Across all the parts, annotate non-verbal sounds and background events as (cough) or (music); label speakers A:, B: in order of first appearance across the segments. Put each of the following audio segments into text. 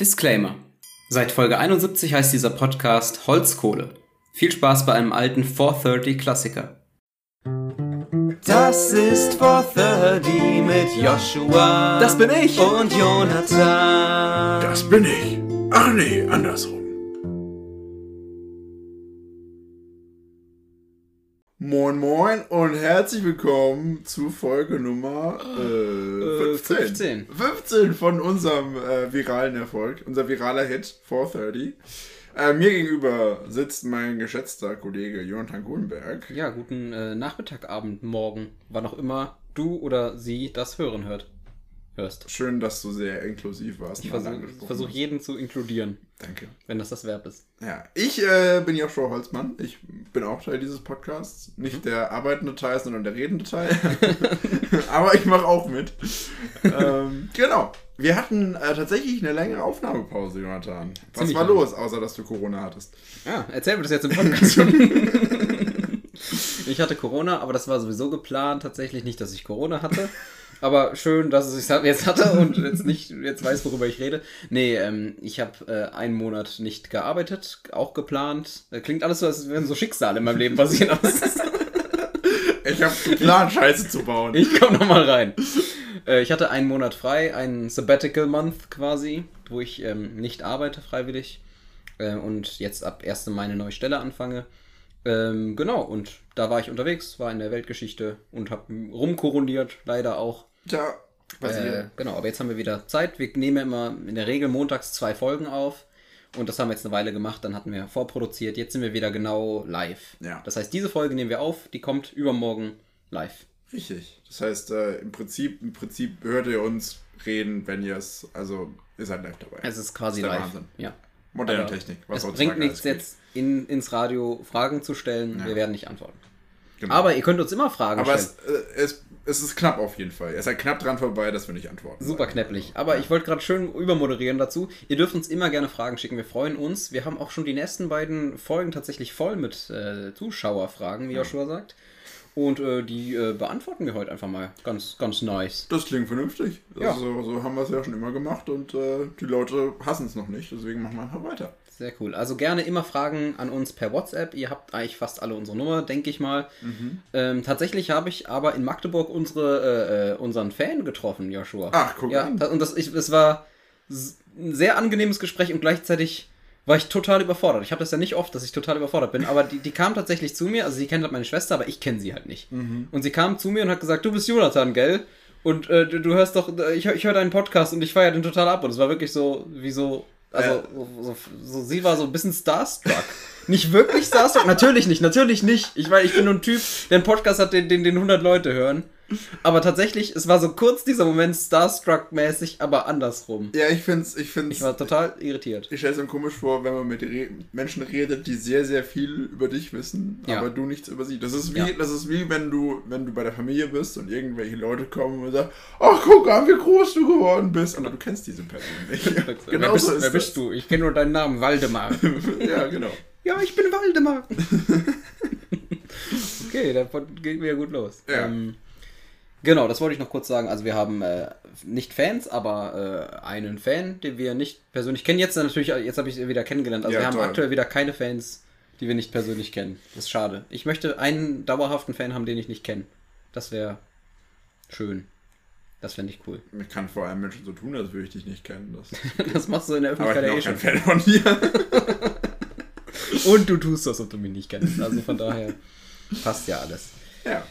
A: Disclaimer. Seit Folge 71 heißt dieser Podcast Holzkohle. Viel Spaß bei einem alten 430 Klassiker.
B: Das ist 430 mit Joshua.
A: Das bin ich.
B: Und Jonathan.
C: Das bin ich. Ach nee, andersrum. Moin Moin und herzlich willkommen zu Folge Nummer äh, 15.
A: 15.
C: 15 von unserem äh, viralen Erfolg, unser viraler Hit 430. Äh, mir gegenüber sitzt mein geschätzter Kollege Jonathan Gulenberg.
A: Ja, guten äh, Nachmittag, Abend, Morgen, wann auch immer du oder sie das hören hört. Hörst.
C: Schön, dass du sehr inklusiv warst.
A: Ich versuche versuch jeden zu inkludieren,
C: Danke.
A: wenn das das Verb ist.
C: Ja, ich äh, bin Joshua Holzmann. Ich bin auch Teil dieses Podcasts. Nicht der arbeitende Teil, sondern der redende Teil. (laughs) (laughs) Aber ich mache auch mit. ähm, genau. Wir hatten äh, tatsächlich eine längere Aufnahmepause, Jonathan. Was
A: Ziemlich
C: war
A: lang.
C: los, außer dass du Corona hattest?
A: Ja, erzähl mir das jetzt im (laughs) Podcast schon. ich hatte Corona, aber das war sowieso geplant. Tatsächlich nicht, dass ich Corona hatte. Aber schön, dass es sich jetzt hatte und jetzt nicht jetzt weiß, worüber ich rede. Nee, ähm, ich habe äh, einen Monat nicht gearbeitet, auch geplant. Äh, Klingt alles so, als wären so Schicksale in meinem Leben passieren. (laughs)
C: Ich habe geplant, Scheiße zu bauen.
A: Ich komme nochmal rein. Äh, ich hatte einen Monat frei, einen Sabbatical Month quasi, wo ich ähm, nicht arbeite freiwillig äh, und jetzt ab 1. Mai eine neue Stelle anfange. Ähm, genau, und da war ich unterwegs, war in der Weltgeschichte und habe rumkoroniert, leider auch.
C: Tja, was
A: Äh, genau, aber jetzt haben wir wieder Zeit. Wir nehmen ja immer in der Regel montags zwei Folgen auf. Und das haben wir jetzt eine Weile gemacht, dann hatten wir vorproduziert. Jetzt sind wir wieder genau live.
C: Ja.
A: Das heißt, diese Folge nehmen wir auf, die kommt übermorgen live.
C: Richtig. Das heißt, äh, im Prinzip, im Prinzip hört ihr uns reden, wenn ihr es, also ihr seid live dabei.
A: Es ist quasi
C: Das ist der
A: live.
C: Wahnsinn.
A: Ja.
C: Moderne
A: Aber
C: Technik.
A: es
C: heutzutage
A: bringt nichts jetzt in, ins Radio Fragen zu stellen.
C: Ja.
A: Wir werden nicht antworten.
C: Genau.
A: Aber ihr könnt uns immer Fragen
C: Aber
A: stellen.
C: es, äh, es, es ist knapp auf jeden Fall. Es ist halt knapp dran vorbei, dass wir nicht antworten.
A: Super knäpplich. Aber ich wollte gerade schön übermoderieren dazu. Ihr dürft uns immer gerne Fragen schicken. Wir freuen uns. Wir haben auch schon die nächsten beiden Folgen tatsächlich voll mit äh, Zuschauerfragen, wie Joshua sagt. Und äh, die äh, beantworten wir heute einfach mal. Ganz, ganz nice.
C: Das klingt vernünftig. Das
A: Ja.
C: So, so haben wir es ja schon immer gemacht und äh, die Leute hassen es noch nicht. Deswegen machen wir einfach weiter.
A: Sehr cool. Also gerne immer Fragen an uns per WhatsApp. Ihr habt eigentlich fast alle unsere Nummer, denke ich mal.
C: Mhm.
A: Ähm, tatsächlich habe ich aber in Magdeburg unsere, äh, äh, unseren Fan getroffen, Joshua.
C: Ach, guck
A: ja,
C: an.
A: Und das, ich, es war ein sehr angenehmes Gespräch und gleichzeitig war ich total überfordert. Ich habe das ja nicht oft, dass ich total überfordert bin, aber die, die kam tatsächlich zu mir. Also sie kennt halt meine Schwester, aber ich kenne sie halt nicht.
C: Mhm.
A: Und sie kam zu mir und hat gesagt, du bist Jonathan, gell? Und äh, du, du hörst doch, ich, hör- ich höre deinen Podcast und ich feiere den total ab. Und es war wirklich so, wie so, also
C: Ja.
A: so, so, sie war so ein bisschen starstruck. nicht wirklich starstruck? natürlich nicht, natürlich nicht. Ich meine, ich bin nur ein Typ, der einen Podcast hat, den, den, den 100 Leute hören. Aber tatsächlich, es war so kurz dieser Moment Starstruck-mäßig, aber andersrum.
C: Ja, ich finde es. Ich, find's,
A: Ich war total irritiert.
C: ich stelle es mir komisch vor, wenn man mit Re Menschen redet, die sehr, sehr viel über dich wissen,
A: Ja.
C: aber du nichts über sie. Das ist wie,
A: Ja.
C: das ist wie wenn du, wenn du bei der Familie bist und irgendwelche Leute kommen und sagen, ach guck an, wie groß du geworden bist. Aber du kennst diese Person nicht. (laughs)
A: wer
C: genau
A: bist,
C: so ist
A: wer bist du? Ich kenne nur deinen Namen, Waldemar. (laughs)
C: Ja, genau.
A: Ja, ich bin Waldemar. (laughs) okay, dann geht wieder gut los.
C: Ja.
A: Ähm, genau, das wollte ich noch kurz sagen. Also wir haben äh, nicht Fans, aber äh, einen Fan, den wir nicht persönlich kennen. Jetzt natürlich, jetzt habe ich sie wieder kennengelernt. Also
C: Ja,
A: wir haben
C: toll.
A: aktuell wieder keine Fans, die wir nicht persönlich kennen. Das ist schade. Ich möchte einen dauerhaften Fan haben, den ich nicht kenne. Das wäre schön. Das fände ich cool.
C: Ich kann vor allem Menschen so tun, als würde ich dich nicht kennen. Das, (laughs)
A: Das machst du in der
C: aber ich
A: Öffentlichkeit
C: bin
A: ja
C: auch
A: eh schon.
C: kein Fan von dir. (laughs)
A: Und du tust das, ob du mich nicht kennst. Also von daher (laughs) passt ja alles.
C: ja,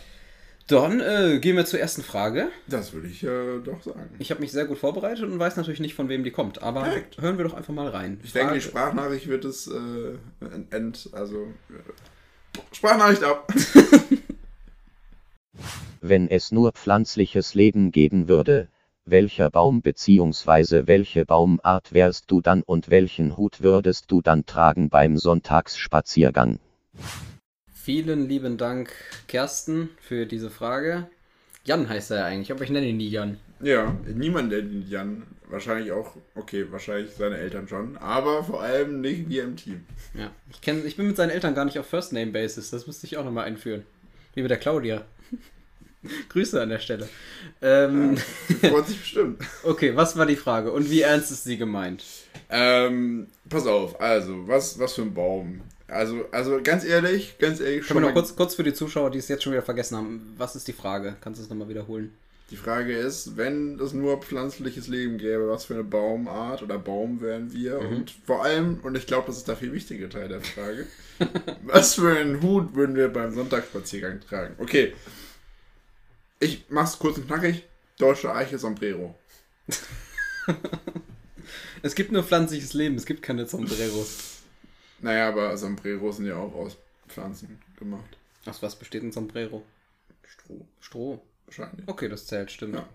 A: Dann äh, gehen wir zur ersten Frage.
C: das würde ich äh, doch sagen.
A: Ich habe mich sehr gut vorbereitet und weiß natürlich nicht, von wem die kommt. Aber
C: Perfekt.
A: hören wir doch einfach mal rein.
C: Ich denke, die Sprachnachricht wird es äh, end, also äh, Sprachnachricht ab. (laughs)
D: Wenn es nur pflanzliches Leben geben würde, welcher Baum bzw. welche Baumart wärst du dann und welchen Hut würdest du dann tragen beim Sonntagsspaziergang?
A: Vielen lieben Dank, Kersten, für diese Frage. Jan heißt er ja eigentlich, aber ich nenne ihn nie Jan.
C: Ja, niemand nennt ihn Jan. Wahrscheinlich auch, okay, wahrscheinlich seine Eltern schon, aber vor allem nicht wir im Team.
A: Ja. Ich, kenn, ich bin mit seinen Eltern gar nicht auf First Name Basis. Das müsste ich auch nochmal einführen. Wie mit der Claudia. (laughs) Grüße an der Stelle. Ähm, (laughs)
C: Freut sich bestimmt.
A: okay, was war die Frage und wie ernst ist sie gemeint?
C: Ähm, pass auf, also, was, was für ein Baum? Also, also ganz ehrlich, ganz ehrlich,
A: Können wir noch kurz, kurz für die Zuschauer, die es jetzt schon wieder vergessen haben, was ist die Frage? Kannst du es nochmal wiederholen?
C: Die Frage ist, wenn es nur pflanzliches Leben gäbe, was für eine Baumart oder Baum wären wir? Und vor allem, und ich glaube, das ist der viel wichtige Teil der Frage, (laughs) was für einen Hut würden wir beim Sonntagsspaziergang tragen? Okay, ich mach's kurz und knackig. Deutsche Eiche Sombrero. (laughs)
A: Es gibt nur pflanzliches Leben, es gibt keine Sombreros.
C: Naja, aber Sombreros sind ja auch aus Pflanzen gemacht.
A: Aus was besteht ein Sombrero?
C: Stroh,
A: Stroh.
C: wahrscheinlich.
A: Okay, das zählt, stimmt.
C: Ja.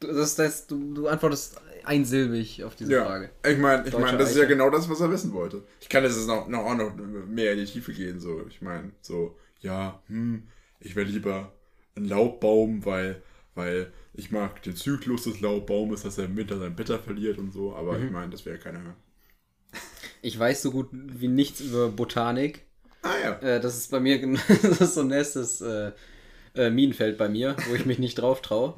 A: Du, das heißt, du, du antwortest einsilbig auf diese
C: Ja,
A: Frage.
C: ich meine, ich mein, das ist ja
A: Eiche.
C: genau das, was er wissen wollte. Ich kann jetzt noch, noch auch noch mehr in die Tiefe gehen, so. Ich meine, so, ja, hm, ich wäre lieber ein Laubbaum, weil, weil ich mag den Zyklus des Laubbaumes, dass er im Winter sein Blätter verliert und so, aber
A: Mhm.
C: ich meine, das wäre keine.
A: Ich weiß so gut wie nichts über Botanik.
C: Ah ja.
A: Äh, das ist bei mir, (laughs) das ist so ein nächstes äh, äh, Minenfeld bei mir, wo ich mich nicht drauf traue.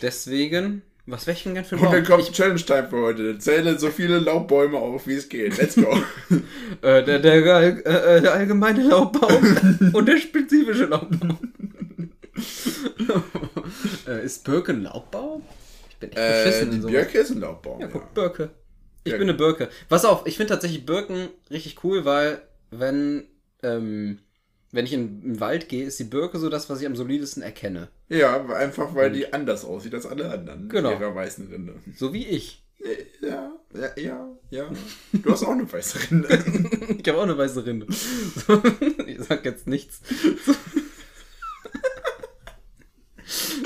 A: Deswegen, was wäre ich denn gern für ein
C: Und dann
A: Baum?
C: kommt Challenge Time für heute. Zähle so viele Laubbäume auf, wie es geht. Let's go. (laughs)
A: Äh, der, der, all- äh, der allgemeine Laubbaum (laughs) und der spezifische Laubbaum. äh, ist Birke ein Laubbaum? Ich bin echt
C: äh,
A: beschissen
C: die
A: in.
C: Birke ist ein Laubbaum.
A: Ja,
C: Ja,
A: guck, Birke. Ich
C: Ja.
A: bin eine Birke. Pass auf, ich finde tatsächlich Birken richtig cool, weil wenn, ähm, wenn ich in den Wald gehe, ist die Birke so das, was ich am solidesten erkenne.
C: ja einfach weil die anders aussieht als alle anderen.
A: Genau.
C: Mit ihrer weißen Rinde.
A: So wie ich.
C: Ja, ja, ja, ja. Du hast auch eine weiße Rinde. (laughs)
A: Ich habe auch eine weiße Rinde. (laughs) Ich sag jetzt nichts. (laughs)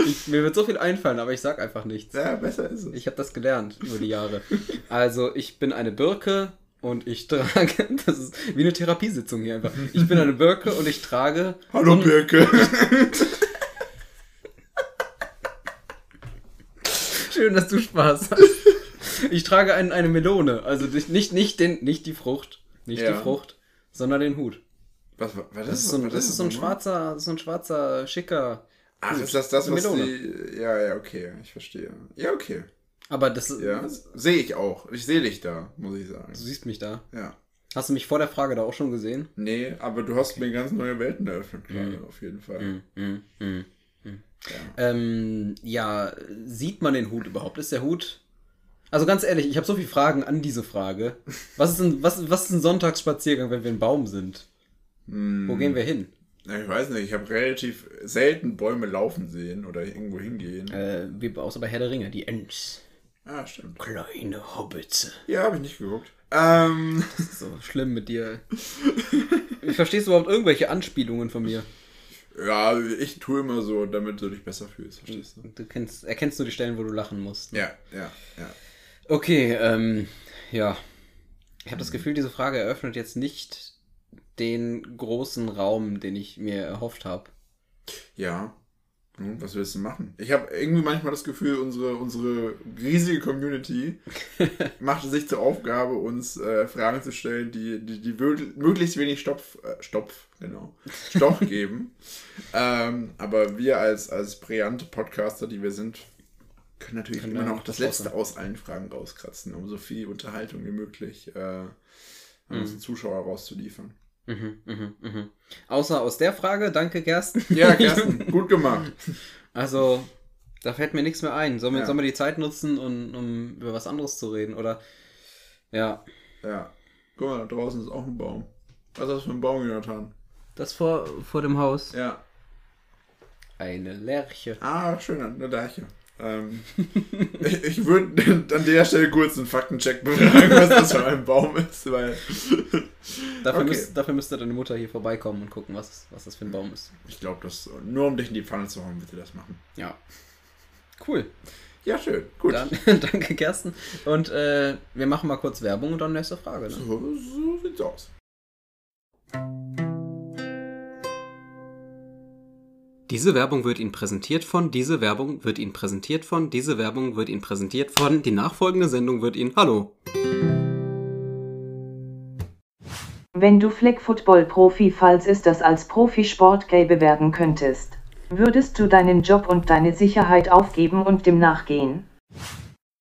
A: Ich, mir wird so viel einfallen, aber ich sag einfach nichts.
C: Ja, besser ist es.
A: Ich habe das gelernt über die Jahre. Also, ich bin eine Birke und ich trage. (laughs) Das ist wie eine Therapiesitzung hier einfach. Ich bin eine Birke und ich trage.
C: Hallo Birke. (laughs)
A: Schön, dass du Spaß hast. Ich trage ein, eine Melone. Also nicht, nicht, den, nicht die Frucht. Nicht
C: Ja.
A: die Frucht, sondern den Hut.
C: Was, was
A: Das ist so ein, das ist so ein schwarzer, so ein schwarzer, schicker.
C: Ach, ist das das, was
A: Melone.
C: die... Ja, ja, okay. Ich verstehe. Ja, okay.
A: Aber das
C: Ja, sehe ich auch. Ich sehe dich da, muss ich sagen.
A: Du siehst mich da.
C: Ja.
A: Hast du mich vor der Frage da auch schon gesehen?
C: Nee, aber du hast mir ganz neue Welten eröffnet gerade, auf jeden Fall.
A: Ähm, ja, sieht man den Hut überhaupt? Ist der Hut. Also ganz ehrlich, ich habe so viele Fragen an diese Frage. (laughs) Was ist ein, was, was ist ein Sonntagsspaziergang, wenn wir ein Baum sind? Wo gehen wir hin?
C: Ja, ich weiß nicht, ich habe relativ selten Bäume laufen sehen oder irgendwo hingehen.
A: Äh, wie außer bei Herr der Ringe, die Ents.
C: Ah, stimmt.
A: Kleine Hobbits.
C: Ja, habe ich nicht geguckt. Ähm,
A: So schlimm mit dir. (laughs) Verstehst du überhaupt irgendwelche Anspielungen von mir?
C: ja, ich tue immer so, damit du dich besser fühlst, verstehst du?
A: Du kennst, erkennst nur die Stellen, wo du lachen musst.
C: Ja, ja, ja.
A: Okay, ähm, ja. Ich habe das Gefühl, diese Frage eröffnet jetzt nicht den großen Raum, den ich mir erhofft habe.
C: Ja. Hm, Was willst du machen? Ich habe irgendwie manchmal das Gefühl, unsere, unsere riesige Community (laughs) macht es sich zur Aufgabe, uns äh, Fragen zu stellen, die, die, die mögl- möglichst wenig Stopf, äh, Stopf, genau, Stoff (laughs) geben. Ähm, aber wir als, als brillante Podcaster, die wir sind, können natürlich
A: Können
C: immer noch das
A: was
C: Letzte aus allen Fragen rauskratzen, um so viel Unterhaltung wie möglich äh, an
A: Mhm.
C: unsere Zuschauer rauszuliefern.
A: Mhm, mhm, mhm. Außer aus der Frage, danke Gersten. (laughs)
C: Ja, Kersten, (laughs) gut gemacht.
A: Also, da fällt mir nichts mehr ein. Sollen wir,
C: Ja.
A: sollen wir die Zeit nutzen, um, um über was anderes zu reden? Oder, ja,
C: Ja. Guck mal, da draußen ist auch ein Baum. Was ist das für ein Baum, Jonathan?
A: das vor, vor dem Haus.
C: Ja.
A: Eine Lerche.
C: Ah, schön, eine Deiche. Ähm, (laughs) (laughs) ich ich würde an der Stelle kurz einen Faktencheck befragen, was das für ein Baum ist, weil (laughs)
A: Dafür,
C: Okay.
A: müsst, dafür müsste deine Mutter hier vorbeikommen und gucken, was, was das für ein Baum ist.
C: ich glaube, dass nur um dich in die Pfanne zu hauen, wird ihr das machen.
A: Ja. Cool.
C: Ja, schön. Gut.
A: Dann, danke, Kersten. Und äh, wir machen mal kurz Werbung und dann nächste Frage. Ne?
C: So, so sieht's aus.
A: Diese Werbung wird Ihnen präsentiert von, diese Werbung wird Ihnen präsentiert von, diese Werbung wird Ihnen präsentiert von, die nachfolgende Sendung wird Ihnen, hallo.
E: Wenn du Flag Football Profi, falls es das als Profisport gäbe, werden könntest. Würdest du deinen Job und deine Sicherheit aufgeben und dem nachgehen?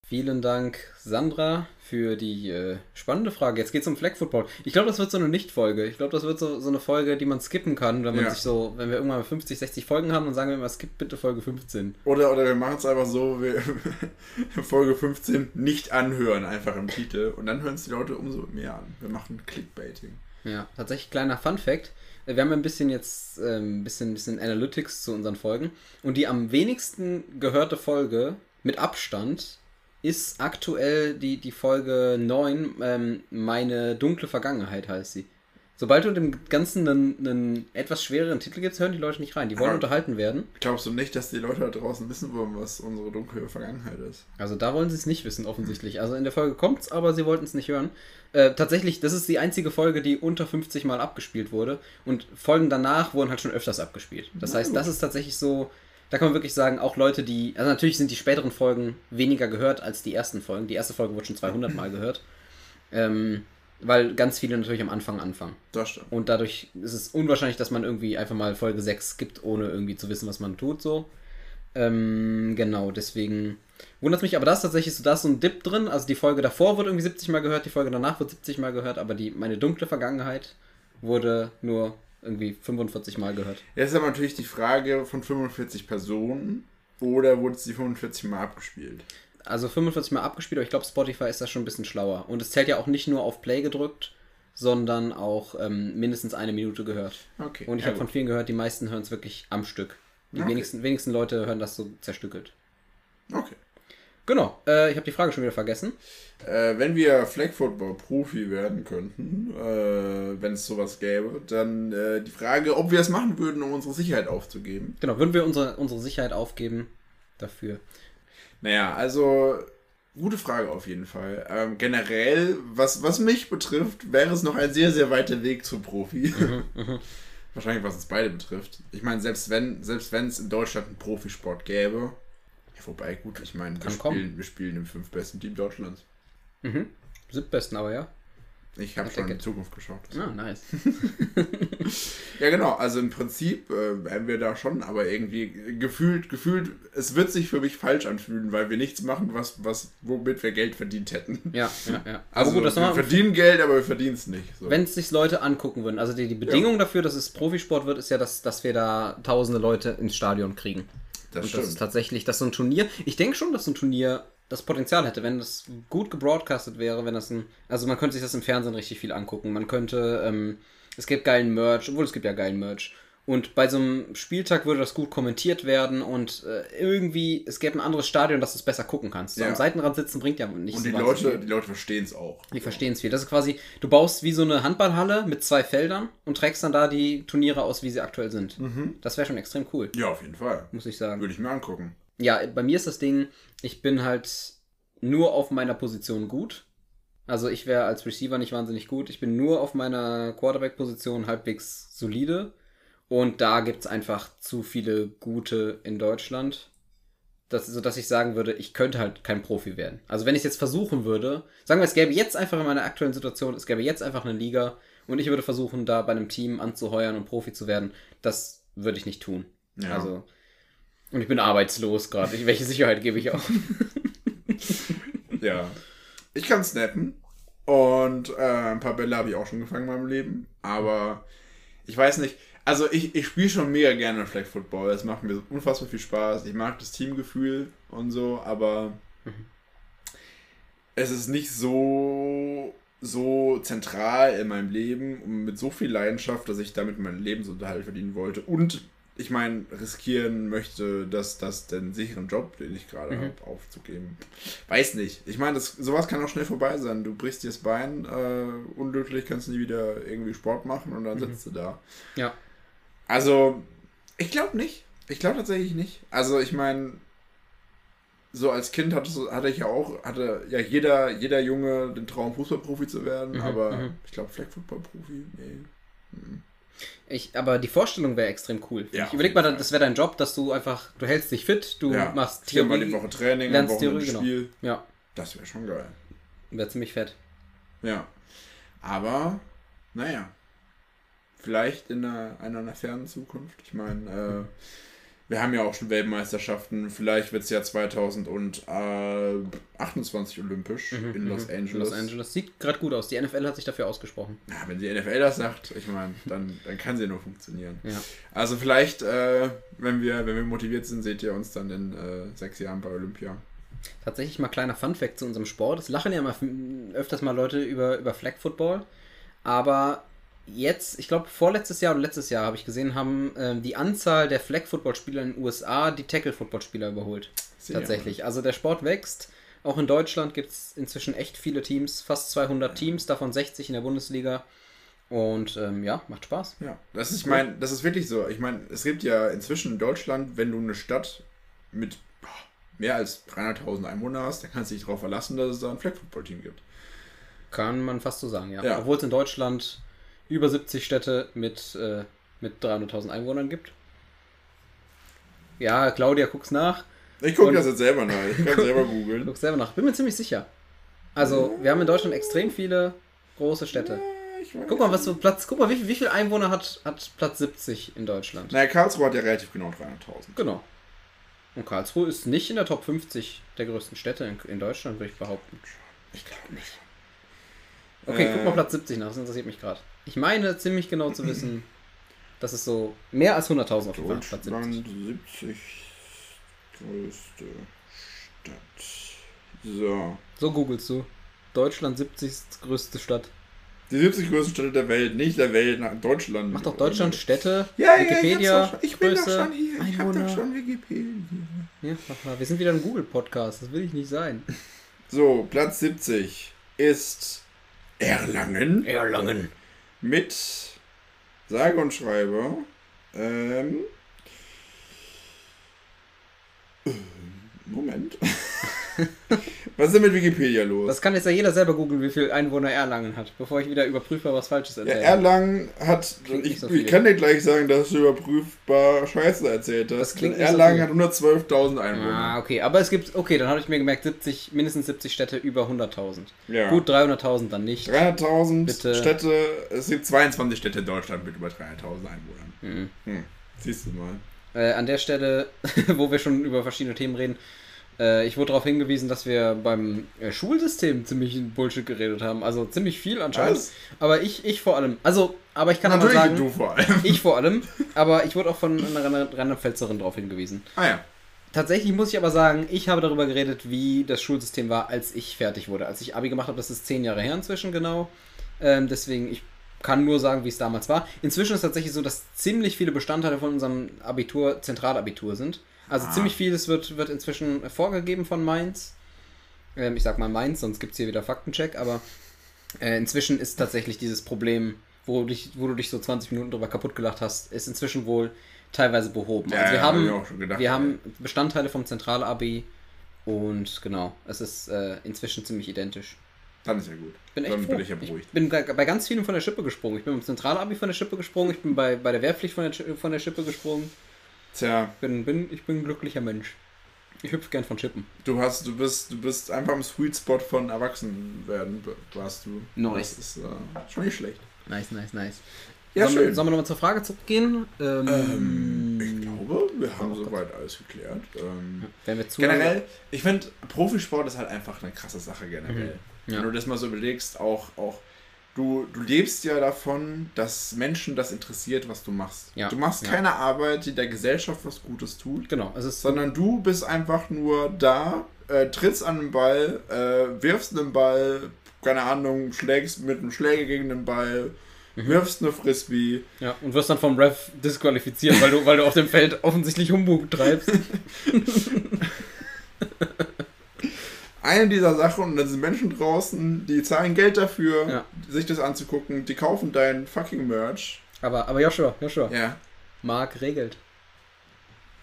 A: Vielen Dank, Sandra, für die äh, spannende Frage. Jetzt geht es um Flag Football. Ich glaube, das wird so eine Nicht-Folge. Ich glaube, das wird so, so eine Folge, die man skippen kann, wenn man
C: Ja.
A: sich so, wenn wir irgendwann mal 50, 60 Folgen haben, dann sagen wir immer, skip bitte Folge 15.
C: Oder, oder wir machen es einfach so, wir (laughs) Folge 15 nicht anhören, einfach im Titel. Und dann hören es die Leute umso mehr an. Wir machen Clickbaiting.
A: Ja, tatsächlich kleiner Fun Fact. Äh, Wir haben ein bisschen jetzt ähm, ein bisschen, bisschen Analytics zu unseren Folgen. Und die am wenigsten gehörte Folge mit Abstand ist aktuell die, die Folge 9, ähm, Meine dunkle Vergangenheit heißt sie. Sobald du dem Ganzen einen, einen etwas schwereren Titel gibst, hören die Leute nicht rein. Die wollen
C: Ah.
A: unterhalten werden.
C: Glaubst du nicht, dass die Leute da draußen wissen wollen, was unsere dunkle Vergangenheit ist?
A: Also da wollen sie es nicht wissen, offensichtlich. Also in der Folge kommt's, aber sie wollten es nicht hören. Äh, tatsächlich, das ist die einzige Folge, die unter 50 Mal abgespielt wurde. Und Folgen danach wurden halt schon öfters abgespielt. Das heißt, das ist tatsächlich so, da kann man wirklich sagen, auch Leute, die, also natürlich sind die späteren Folgen weniger gehört als die ersten Folgen. Die erste Folge wurde schon 200 Mal gehört. Ähm, weil ganz viele natürlich am Anfang anfangen.
C: Das stimmt.
A: Und dadurch ist es unwahrscheinlich, dass man irgendwie einfach mal Folge 6 skippt, ohne irgendwie zu wissen, was man tut, so. Ähm, genau, deswegen wundert mich, aber da ist tatsächlich so, da ist so ein Dip drin. Also die Folge davor wurde irgendwie 70 Mal gehört, die Folge danach wird 70 Mal gehört, aber die, meine dunkle Vergangenheit wurde nur irgendwie 45 Mal gehört.
C: Jetzt ist aber natürlich die Frage von 45 Personen oder wurde es die 45 Mal abgespielt?
A: Also 45 Mal abgespielt, aber ich glaube, Spotify ist da schon ein bisschen schlauer. Und es zählt ja auch nicht nur auf Play gedrückt, sondern auch ähm, mindestens eine Minute gehört.
C: Okay.
A: Und ich
C: ja,
A: habe von vielen gehört, die meisten hören es wirklich am Stück. Die
C: Okay.
A: wenigsten, wenigsten Leute hören das so zerstückelt.
C: Okay.
A: Genau, äh, ich habe die Frage schon wieder vergessen.
C: Äh, wenn wir Flag Football Profi werden könnten, äh, wenn es sowas gäbe, dann äh, die Frage, ob wir es machen würden, um unsere Sicherheit aufzugeben.
A: Genau, würden wir unsere, unsere Sicherheit aufgeben dafür?
C: Naja, also gute Frage auf jeden Fall. Ähm, generell, was, was mich betrifft, wäre es noch ein sehr, sehr weiter Weg zum Profi. (laughs) Wahrscheinlich, was uns beide betrifft. Ich meine, selbst wenn selbst wenn es in Deutschland einen Profisport gäbe, wobei, gut, ich meine, wir spielen, wir spielen im fünf besten Team Deutschlands.
A: Mhm. Siebtbesten aber, ja.
C: Ich habe schon in. Zukunft geschaut.
A: Ah, nice. (laughs)
C: Ja, genau. Also im Prinzip äh, wären wir da schon, aber irgendwie gefühlt, gefühlt, es wird sich für mich falsch anfühlen, weil wir nichts machen, was, was, womit wir Geld verdient hätten.
A: Ja, ja, ja. (laughs)
C: Also
A: gut,
C: wir verdienen Geld, aber wir verdienen es nicht. So.
A: wenn es sich Leute angucken würden. Also die, die Bedingung dafür, dass es Profisport wird, ist ja, dass, dass wir da tausende Leute ins Stadion kriegen.
C: Das
A: Und
C: stimmt.
A: das ist tatsächlich, dass so ein Turnier, ich denke schon, dass so ein Turnier das Potenzial hätte, wenn das gut gebroadcastet wäre, wenn das ein, also man könnte sich das im Fernsehen richtig viel angucken. Man könnte, ähm, es gibt geilen Merch, obwohl es gibt ja geilen Merch. Und bei so einem Spieltag würde das gut kommentiert werden und äh, irgendwie, es gäbe ein anderes Stadion, dass du es besser gucken kannst. So
C: Ja.
A: am Seitenrand sitzen bringt ja nicht
C: Und die Leute, die Leute verstehen es auch.
A: Die verstehen es viel. Das ist quasi, du baust wie so eine Handballhalle mit zwei Feldern und trägst dann da die Turniere aus, wie sie aktuell sind. Das wäre schon extrem cool,
C: Ja, auf jeden Fall.
A: muss ich sagen.
C: Würde ich mir angucken.
A: Ja, bei mir ist das Ding, ich bin halt nur auf meiner Position gut. Also ich wäre als Receiver nicht wahnsinnig gut. Ich bin nur auf meiner Quarterback-Position halbwegs solide. Und da gibt es einfach zu viele gute in Deutschland. Das, sodass ich sagen würde, ich könnte halt kein Profi werden. Also wenn ich es jetzt versuchen würde, sagen wir, es gäbe jetzt einfach in meiner aktuellen Situation, es gäbe jetzt einfach eine Liga und ich würde versuchen, da bei einem Team anzuheuern und Profi zu werden, das würde ich nicht tun.
C: Ja.
A: Also, und ich bin arbeitslos gerade. Welche Sicherheit gebe ich auch? (laughs)
C: Ja. Ich kann snappen. Und äh, ein paar Bälle habe ich auch schon gefangen in meinem Leben. Aber ich weiß nicht. Also ich, ich spiele schon mega gerne Flag Football. Es macht mir unfassbar viel Spaß. Ich mag das Teamgefühl und so, aber es ist nicht so, so zentral in meinem Leben und mit so viel Leidenschaft, dass ich damit meinen Lebensunterhalt verdienen wollte. Und ich meine, riskieren möchte, dass das den sicheren Job, den ich gerade
A: Mhm.
C: habe, aufzugeben. Weiß nicht. Ich meine, sowas kann auch schnell vorbei sein. Du brichst dir das Bein, äh, unglücklich, kannst nie wieder irgendwie Sport machen und dann
A: Mhm.
C: sitzt du da.
A: Ja.
C: Also, ich glaube nicht. Ich glaube tatsächlich nicht. Also, ich meine, so als Kind hatte, hatte ich ja auch, hatte ja jeder, jeder Junge den Traum, Fußballprofi zu werden,
A: Mhm,
C: aber
A: mhm.
C: ich glaube, Flag Football-Profi, nee. Mhm.
A: Ich, aber die Vorstellung wäre extrem cool.
C: Ja,
A: ich überleg mal,
C: Fall.
A: das wäre dein Job, dass du einfach, du hältst dich fit, du
C: ja,
A: machst
C: viermal die
A: Theorie.
C: Woche Training,
A: lernst Theorie, genau.
C: Spiel.
A: Ja,
C: Das wäre schon geil.
A: wäre ziemlich fett.
C: Ja. Aber, naja. Vielleicht in einer, einer, einer fernen Zukunft. Ich meine, äh, Wir haben ja auch schon Weltmeisterschaften. Vielleicht wird es ja 2028 olympisch in Los Angeles.
A: Mhm, Los Angeles. Sieht gerade gut aus. Die NFL hat sich dafür ausgesprochen.
C: Ja, wenn die NFL das sagt, ich meine, dann, dann kann sie nur funktionieren.
A: Ja.
C: Also vielleicht, äh, wenn, wir, wenn wir motiviert sind, seht ihr uns dann in äh, sechs Jahren bei Olympia.
A: Tatsächlich mal kleiner Funfact zu unserem Sport. Es lachen ja mal öfters mal Leute über, über Flag Football. Aber jetzt, ich glaube vorletztes Jahr oder letztes Jahr habe ich gesehen, haben ähm, die Anzahl der Flag Football Spieler in den USA die Tackle Football Spieler überholt.
C: Sehr
A: Tatsächlich. Also der Sport wächst. Auch in Deutschland gibt es inzwischen echt viele Teams, fast 200 Teams, davon 60 in der Bundesliga. Und ähm, ja, macht Spaß.
C: Ja, das ist, ich meine, das ist wirklich so. Ich meine, es gibt ja inzwischen in Deutschland, wenn du eine Stadt mit mehr als 300.000 Einwohnern hast, dann kannst du dich darauf verlassen, dass es da ein Flag-Football-Team gibt.
A: Kann man fast so sagen, ja.
C: Ja.
A: Obwohl es in Deutschland über 70 Städte mit, äh, mit 300.000 Einwohnern gibt. Ja, Claudia, guck's nach.
C: Ich gucke das jetzt selber nach. Ich kann (laughs) selber googeln.
A: Guck selber nach. Bin mir ziemlich sicher. Also, wir haben in Deutschland extrem viele große Städte. Guck mal, was so Platz. Guck mal, wie, wie viele Einwohner hat, hat Platz 70 in Deutschland?
C: Naja, Karlsruhe hat ja relativ genau 300.000.
A: Genau. Und Karlsruhe ist nicht in der Top 50 der größten Städte in, in Deutschland, würde ich behaupten.
C: Ich glaube nicht.
A: Okay,
C: Äh.
A: guck mal Platz 70 nach, das interessiert mich gerade. Ich meine ziemlich genau zu wissen, dass es so mehr als 100.000 auf jeden Fall Platz 70.
C: Deutschland 70 größte Stadt. So.
A: So googelst du. Deutschland 70. größte Stadt.
C: Die 70 größten Städte der Welt, nicht der Welt, na, Deutschland.
A: Mach doch Deutschland Städte,
C: Ja, ja,
A: Wikipedia,
C: ich, doch schon. ich bin doch
A: Größe,
C: schon hier. Ich hab doch schon Wikipedia.
A: Ja, mach mal. Wir sind wieder ein Google-Podcast, das will ich nicht sein.
C: So, Platz 70 ist Erlangen
A: Erlangen.
C: Mit sage und schreibe ähm, äh, Moment. (laughs) Was ist denn mit Wikipedia los?
A: Das kann jetzt ja jeder selber googeln, wie viel Einwohner Erlangen hat, bevor ich wieder überprüfe, was Falsches
C: Ja,
A: erzähle.
C: Erlangen hat, ich,
A: so
C: ich kann dir gleich sagen, dass du überprüfbar Scheiße erzählt hast.
A: Das klingt so
C: Erlangen
A: viel.
C: hat 112.000 Einwohner.
A: ah, okay, aber es gibt, okay, dann habe ich mir gemerkt, 70, mindestens 70 Städte über 100.000.
C: Ja.
A: Gut, 300.000 dann nicht.
C: 300.000
A: Bitte.
C: Städte, es gibt 22 Städte in Deutschland mit über 300.000 Einwohnern.
A: Mhm.
C: Hm. Siehst du mal.
A: Äh, an der Stelle, (laughs) wo wir schon über verschiedene Themen reden, äh, ich wurde darauf hingewiesen, dass wir beim äh, Schulsystem ziemlich Bullshit geredet haben. Also ziemlich viel anscheinend.
C: Was?
A: Aber ich, ich vor allem. Also, aber ich kann aber
C: Natürlich
A: sagen,
C: du vor allem. (laughs)
A: ich vor allem. (laughs) Aber ich wurde auch von einer Rheinland- Rheinland-Pfälzerin darauf hingewiesen.
C: Ah ja.
A: Tatsächlich muss ich aber sagen, ich habe darüber geredet, wie das Schulsystem war, als ich fertig wurde. Als ich Abi gemacht habe, das ist zehn Jahre her inzwischen genau. Ähm, deswegen, ich kann nur sagen, wie es damals war. Inzwischen ist es tatsächlich so, dass ziemlich viele Bestandteile von unserem Abitur Zentralabitur sind. Also
C: Ah.
A: ziemlich vieles wird, wird inzwischen vorgegeben von Mainz. Ähm, ich sag mal Mainz, sonst gibt es hier wieder Faktencheck, aber äh, inzwischen ist tatsächlich dieses Problem, wo du, dich, wo du dich so 20 Minuten drüber kaputt gelacht hast, ist inzwischen wohl teilweise behoben.
C: Ja,
A: also wir
C: ja,
A: haben,
C: hab ich gedacht,
A: wir haben Bestandteile vom Zentral-Abi und genau, es ist äh, inzwischen ziemlich identisch.
C: Dann ist ja gut.
A: Bin echt
C: Dann
A: froh.
C: bin ich ja beruhigt.
A: bin bei ganz vielen von der Schippe gesprungen. Ich bin beim Zentral-Abi von der Schippe gesprungen, ich bin bei, bei der Wehrpflicht von der, von der Schippe gesprungen.
C: Tja,
A: Bin, bin, ich bin ein glücklicher Mensch. Ich hüpfe gern von Schippen.
C: du hast, du bist, du bist einfach im Sweet Spot von Erwachsenwerden, warst du.
A: Nice.
C: Das ist äh, schon nicht schlecht.
A: Nice, nice, nice.
C: Ja,
A: sollen,
C: schön.
A: Wir, sollen wir nochmal zur Frage zurückgehen? Ähm,
C: Ähm, ich glaube, wir haben
A: Oh
C: soweit alles geklärt. Ähm,
A: Wenn wir zu
C: generell, ich finde, Profisport ist halt einfach eine krasse Sache generell.
A: Mhm. Ja.
C: Wenn du das mal so überlegst, auch, auch du, du lebst ja davon, dass Menschen das interessiert, was du machst.
A: Ja.
C: Du machst
A: Ja.
C: keine Arbeit, die der Gesellschaft was Gutes tut,
A: Genau, es ist
C: sondern du bist einfach nur da, äh, trittst an den Ball, äh, wirfst einen Ball, keine Ahnung, schlägst mit einem Schläger gegen den Ball,
A: Mhm.
C: wirfst eine Frisbee.
A: Ja, und wirst dann vom Ref disqualifiziert, weil du, weil du auf dem Feld offensichtlich Humbug treibst. (laughs)
C: Eine dieser Sachen und da sind Menschen draußen, die zahlen Geld dafür,
A: Ja.
C: sich das anzugucken, die kaufen dein fucking Merch.
A: Aber, aber Joshua, Joshua,
C: Ja.
A: Marc regelt.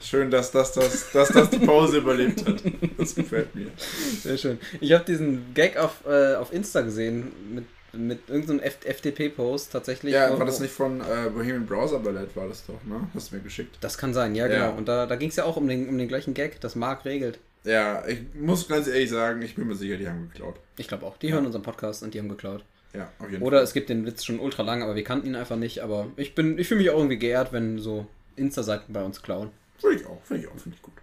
C: Schön, dass das, das, dass das die Pause (laughs) überlebt hat. Das gefällt mir.
A: Sehr schön. Ich habe diesen Gag auf, äh, auf Insta gesehen mit, mit irgendeinem F FDP-Post tatsächlich.
C: Ja, war das nicht von äh, Bohemian Browser Ballett, war das doch, ne? Hast du mir geschickt.
A: Das kann sein, ja,
C: Ja.
A: genau. Und da, da ging es ja auch um den, um den gleichen Gag, dass Marc regelt.
C: Ja, ich muss ganz ehrlich sagen, ich bin mir sicher, die haben geklaut.
A: Ich glaube auch. Die hören unseren Podcast und die haben geklaut.
C: Ja, auf jeden
A: Oder es gibt den Witz schon ultra lang, aber wir kannten ihn einfach nicht. Aber ich bin, ich fühle mich auch irgendwie geehrt, wenn so Insta-Seiten bei uns klauen.
C: Finde ich auch, finde ich auch, finde ich gut.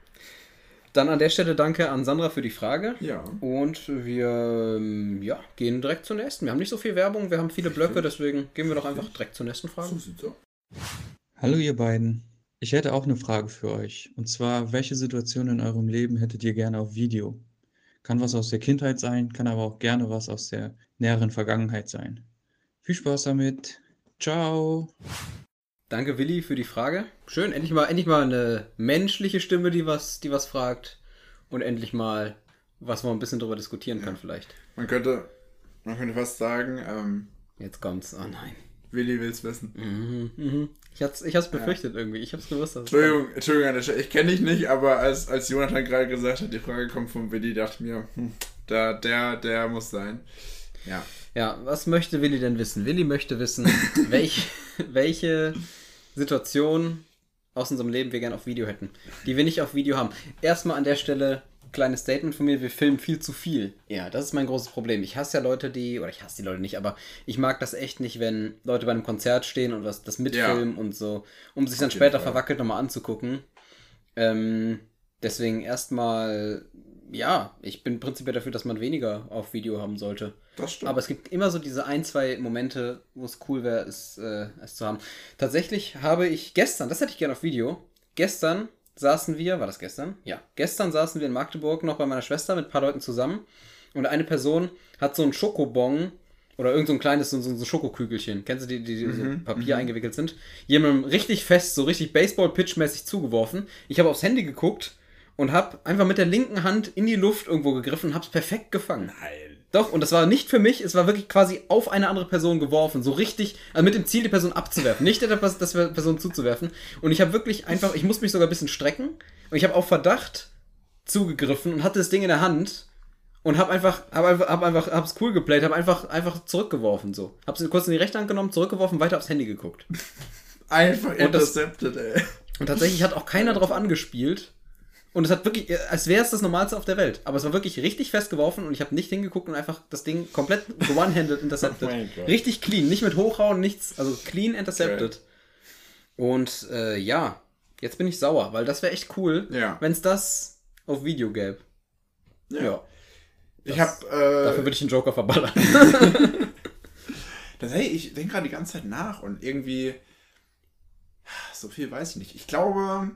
A: Dann an der Stelle danke an Sandra für die Frage.
C: Ja.
A: Und wir ähm, ja, gehen direkt zur nächsten. Wir haben nicht so viel Werbung, wir haben viele Blöcke, deswegen gehen wir doch einfach direkt zur nächsten Frage.
C: So sieht's aus.
F: Hallo ihr beiden. Ich hätte auch eine Frage für euch. Und zwar, welche Situation in eurem Leben hättet ihr gerne auf Video? Kann was aus der Kindheit sein, kann aber auch gerne was aus der näheren Vergangenheit sein. Viel Spaß damit. Ciao.
A: Danke, Willi, für die Frage. Schön, endlich mal, endlich mal eine menschliche Stimme, die was, die was fragt. Und endlich mal, was man ein bisschen drüber diskutieren kann, vielleicht.
C: Man könnte, man könnte fast sagen, ähm,
A: Jetzt kommt's. Oh nein.
C: Willi will's wissen.
A: Mhm, mhm. Ich hab's, ich hab's befürchtet irgendwie. Ich hab's gewusst.
C: Entschuldigung, Entschuldigung an der Stelle. Ich kenne dich nicht, aber als, als Jonathan gerade gesagt hat, die Frage kommt von Willi, dachte ich mir, hm, da, der, der muss sein. Ja.
A: Ja, was möchte Willi denn wissen? Willi möchte wissen, (laughs) welch, welche Situation aus unserem Leben wir gerne auf Video hätten, die wir nicht auf Video haben. Erstmal an der Stelle kleines Statement von mir, wir filmen viel zu viel. Ja, das ist mein großes Problem. Ich hasse ja Leute, die, oder ich hasse die Leute nicht, aber ich mag das echt nicht, wenn Leute bei einem Konzert stehen und was das mitfilmen und so, um sich dann später
C: Fall.
A: verwackelt nochmal anzugucken. Ähm, deswegen erstmal, ja, ich bin prinzipiell dafür, dass man weniger auf Video haben sollte.
C: Das stimmt.
A: Aber es gibt immer so diese ein, zwei Momente, wo es cool wäre, es, äh, es zu haben. Tatsächlich habe ich gestern, das hätte ich gerne auf Video, gestern saßen wir, war das gestern? Ja, gestern saßen wir in Magdeburg noch bei meiner Schwester mit ein paar Leuten zusammen und eine Person hat so einen Schokobon oder irgend so ein kleines, so, so ein Schokokügelchen, kennst du die, die, die so in Papier eingewickelt sind, jemandem richtig fest, so richtig Baseball-Pitch-mäßig zugeworfen. Ich habe aufs Handy geguckt und habe einfach mit der linken Hand in die Luft irgendwo gegriffen und habe es perfekt gefangen.
C: Nein.
A: Doch, und das war nicht für mich, es war wirklich quasi auf eine andere Person geworfen. So richtig, also mit dem Ziel, die Person abzuwerfen. Nicht der Person zuzuwerfen. Und ich habe wirklich einfach, ich musste mich sogar ein bisschen strecken. Und ich habe auf Verdacht zugegriffen und hatte das Ding in der Hand. Und habe einfach, habe einfach, hab einfach, hab's cool geplayt, habe einfach, einfach zurückgeworfen so. Hab's kurz in die rechte Hand genommen, zurückgeworfen, weiter aufs Handy geguckt. (laughs)
C: Einfach
A: Und das-
C: intercepted, ey.
A: Und tatsächlich hat auch keiner drauf angespielt. Und es hat wirklich, als wäre es das Normalste auf der Welt. Aber es war wirklich richtig fest geworfen und ich habe nicht hingeguckt und einfach das Ding komplett one-handed (laughs) intercepted.
C: Oh
A: richtig clean, nicht mit Hochhauen, nichts. Also clean intercepted. Und äh, ja, jetzt bin ich sauer, weil das wäre echt cool,
C: Ja.
A: wenn es das auf Video gäbe. Ja.
C: Ich hab,
A: Dafür
C: äh,
A: würde ich einen Joker verballern. (laughs)
C: das, hey, ich denke gerade die ganze Zeit nach und irgendwie, so viel weiß ich nicht. Ich glaube,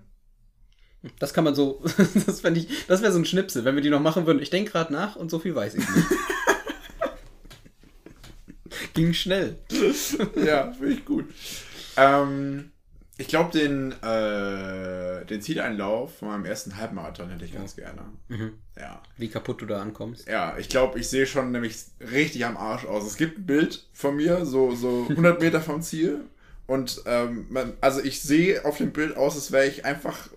A: Das kann man so, (laughs) das ich, das wäre so ein Schnipsel, wenn wir die noch machen würden. Ich denke gerade nach und so viel weiß ich nicht. (laughs) Ging schnell.
C: ja, finde ich gut. Ähm, ich glaube, den, äh, den Zieleinlauf von meinem ersten Halbmarathon hätte ich ganz gerne. Ja.
A: Wie kaputt du da ankommst.
C: Ja, ich glaube, ich sehe schon nämlich richtig am Arsch aus. Es gibt ein Bild von mir, so, so 100 Meter vom Ziel. Und ähm, man, also ich sehe auf dem Bild aus, als wäre ich einfach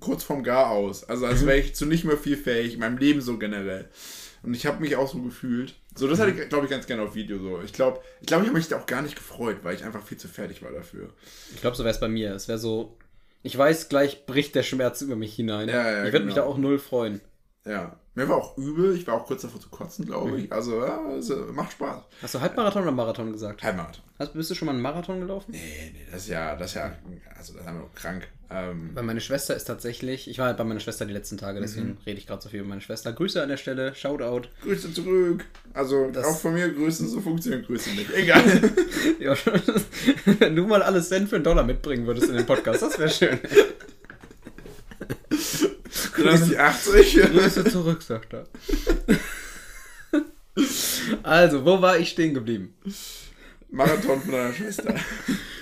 C: kurz vorm Gar aus. Also als wäre ich zu nicht mehr viel fähig, in meinem Leben so generell. Und ich habe mich auch so gefühlt. So, das hätte ich, glaube ich, ganz gerne auf Video so. Ich glaube, ich, glaub, ich habe mich da auch gar nicht gefreut, weil ich einfach viel zu fertig war dafür.
A: Ich glaube, so wäre es bei mir. Es wäre so, ich weiß, gleich bricht der Schmerz über mich hinein.
C: Ja, ja,
A: ich würde mich da
C: genau.
A: auch null freuen.
C: Ja. Mir war auch übel, ich war auch kurz davor zu kotzen, glaube ich. Also, ja, also, macht Spaß.
A: Hast du Halbmarathon oder Marathon gesagt?
C: Heimat.
A: Hast, bist du schon mal einen Marathon gelaufen?
C: Nee, nee, das ist ja, das ist ja, also das haben wir doch krank. Ähm,
A: Weil meine Schwester ist tatsächlich, ich war halt bei meiner Schwester die letzten Tage, deswegen
C: Mhm.
A: rede ich gerade so viel über meine Schwester. Grüße an der Stelle, Shoutout.
C: Grüße zurück. Also
A: Das-
C: auch von mir Grüße, so funktionieren Grüße nicht. Egal. (laughs)
A: Ja, wenn du mal alles Cent für einen Dollar mitbringen würdest in den Podcast, das wäre schön. (laughs)
C: Ist die 80.
A: Grüße zurück, sagt er. Also, wo war ich stehen geblieben?
C: Marathon von deiner Schwester.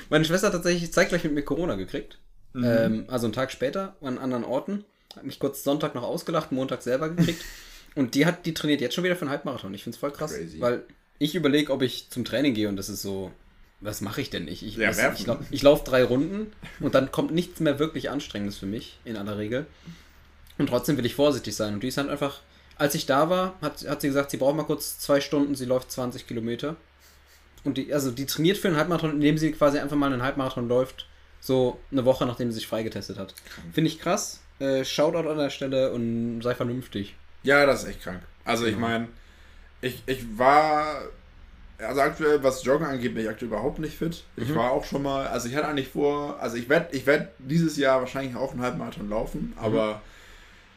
A: Meine Schwester hat tatsächlich zeitgleich mit mir Corona gekriegt. Ähm, also einen Tag später an anderen Orten. Hat mich kurz Sonntag noch ausgelacht, Montag selber gekriegt. Und die hat, die trainiert jetzt schon wieder für einen Halbmarathon. Ich finde es voll krass.
C: Crazy.
A: Weil ich überlege, ob ich zum Training gehe und das ist so, was mache ich denn nicht? Ich,
C: Ja,
A: ich, lau- ich laufe drei Runden und dann kommt nichts mehr wirklich Anstrengendes für mich, in aller Regel. Und trotzdem will ich vorsichtig sein. Und die ist halt einfach, als ich da war, hat, hat sie gesagt, sie braucht mal kurz zwei Stunden, sie läuft 20 Kilometer. Und die, also die trainiert für einen Halbmarathon, indem sie quasi einfach mal einen Halbmarathon läuft, so eine Woche nachdem sie sich freigetestet hat. Finde ich krass. Äh, Shoutout an der Stelle und sei vernünftig.
C: Ja, das ist echt krank. Also ich meine, ich, ich war, also aktuell, was Joggen angeht, bin ich aktuell überhaupt nicht fit. Ich
A: Mhm.
C: war auch schon mal, also ich hatte eigentlich vor, also ich werde ich werd dieses Jahr wahrscheinlich auch einen Halbmarathon laufen,
A: Mhm.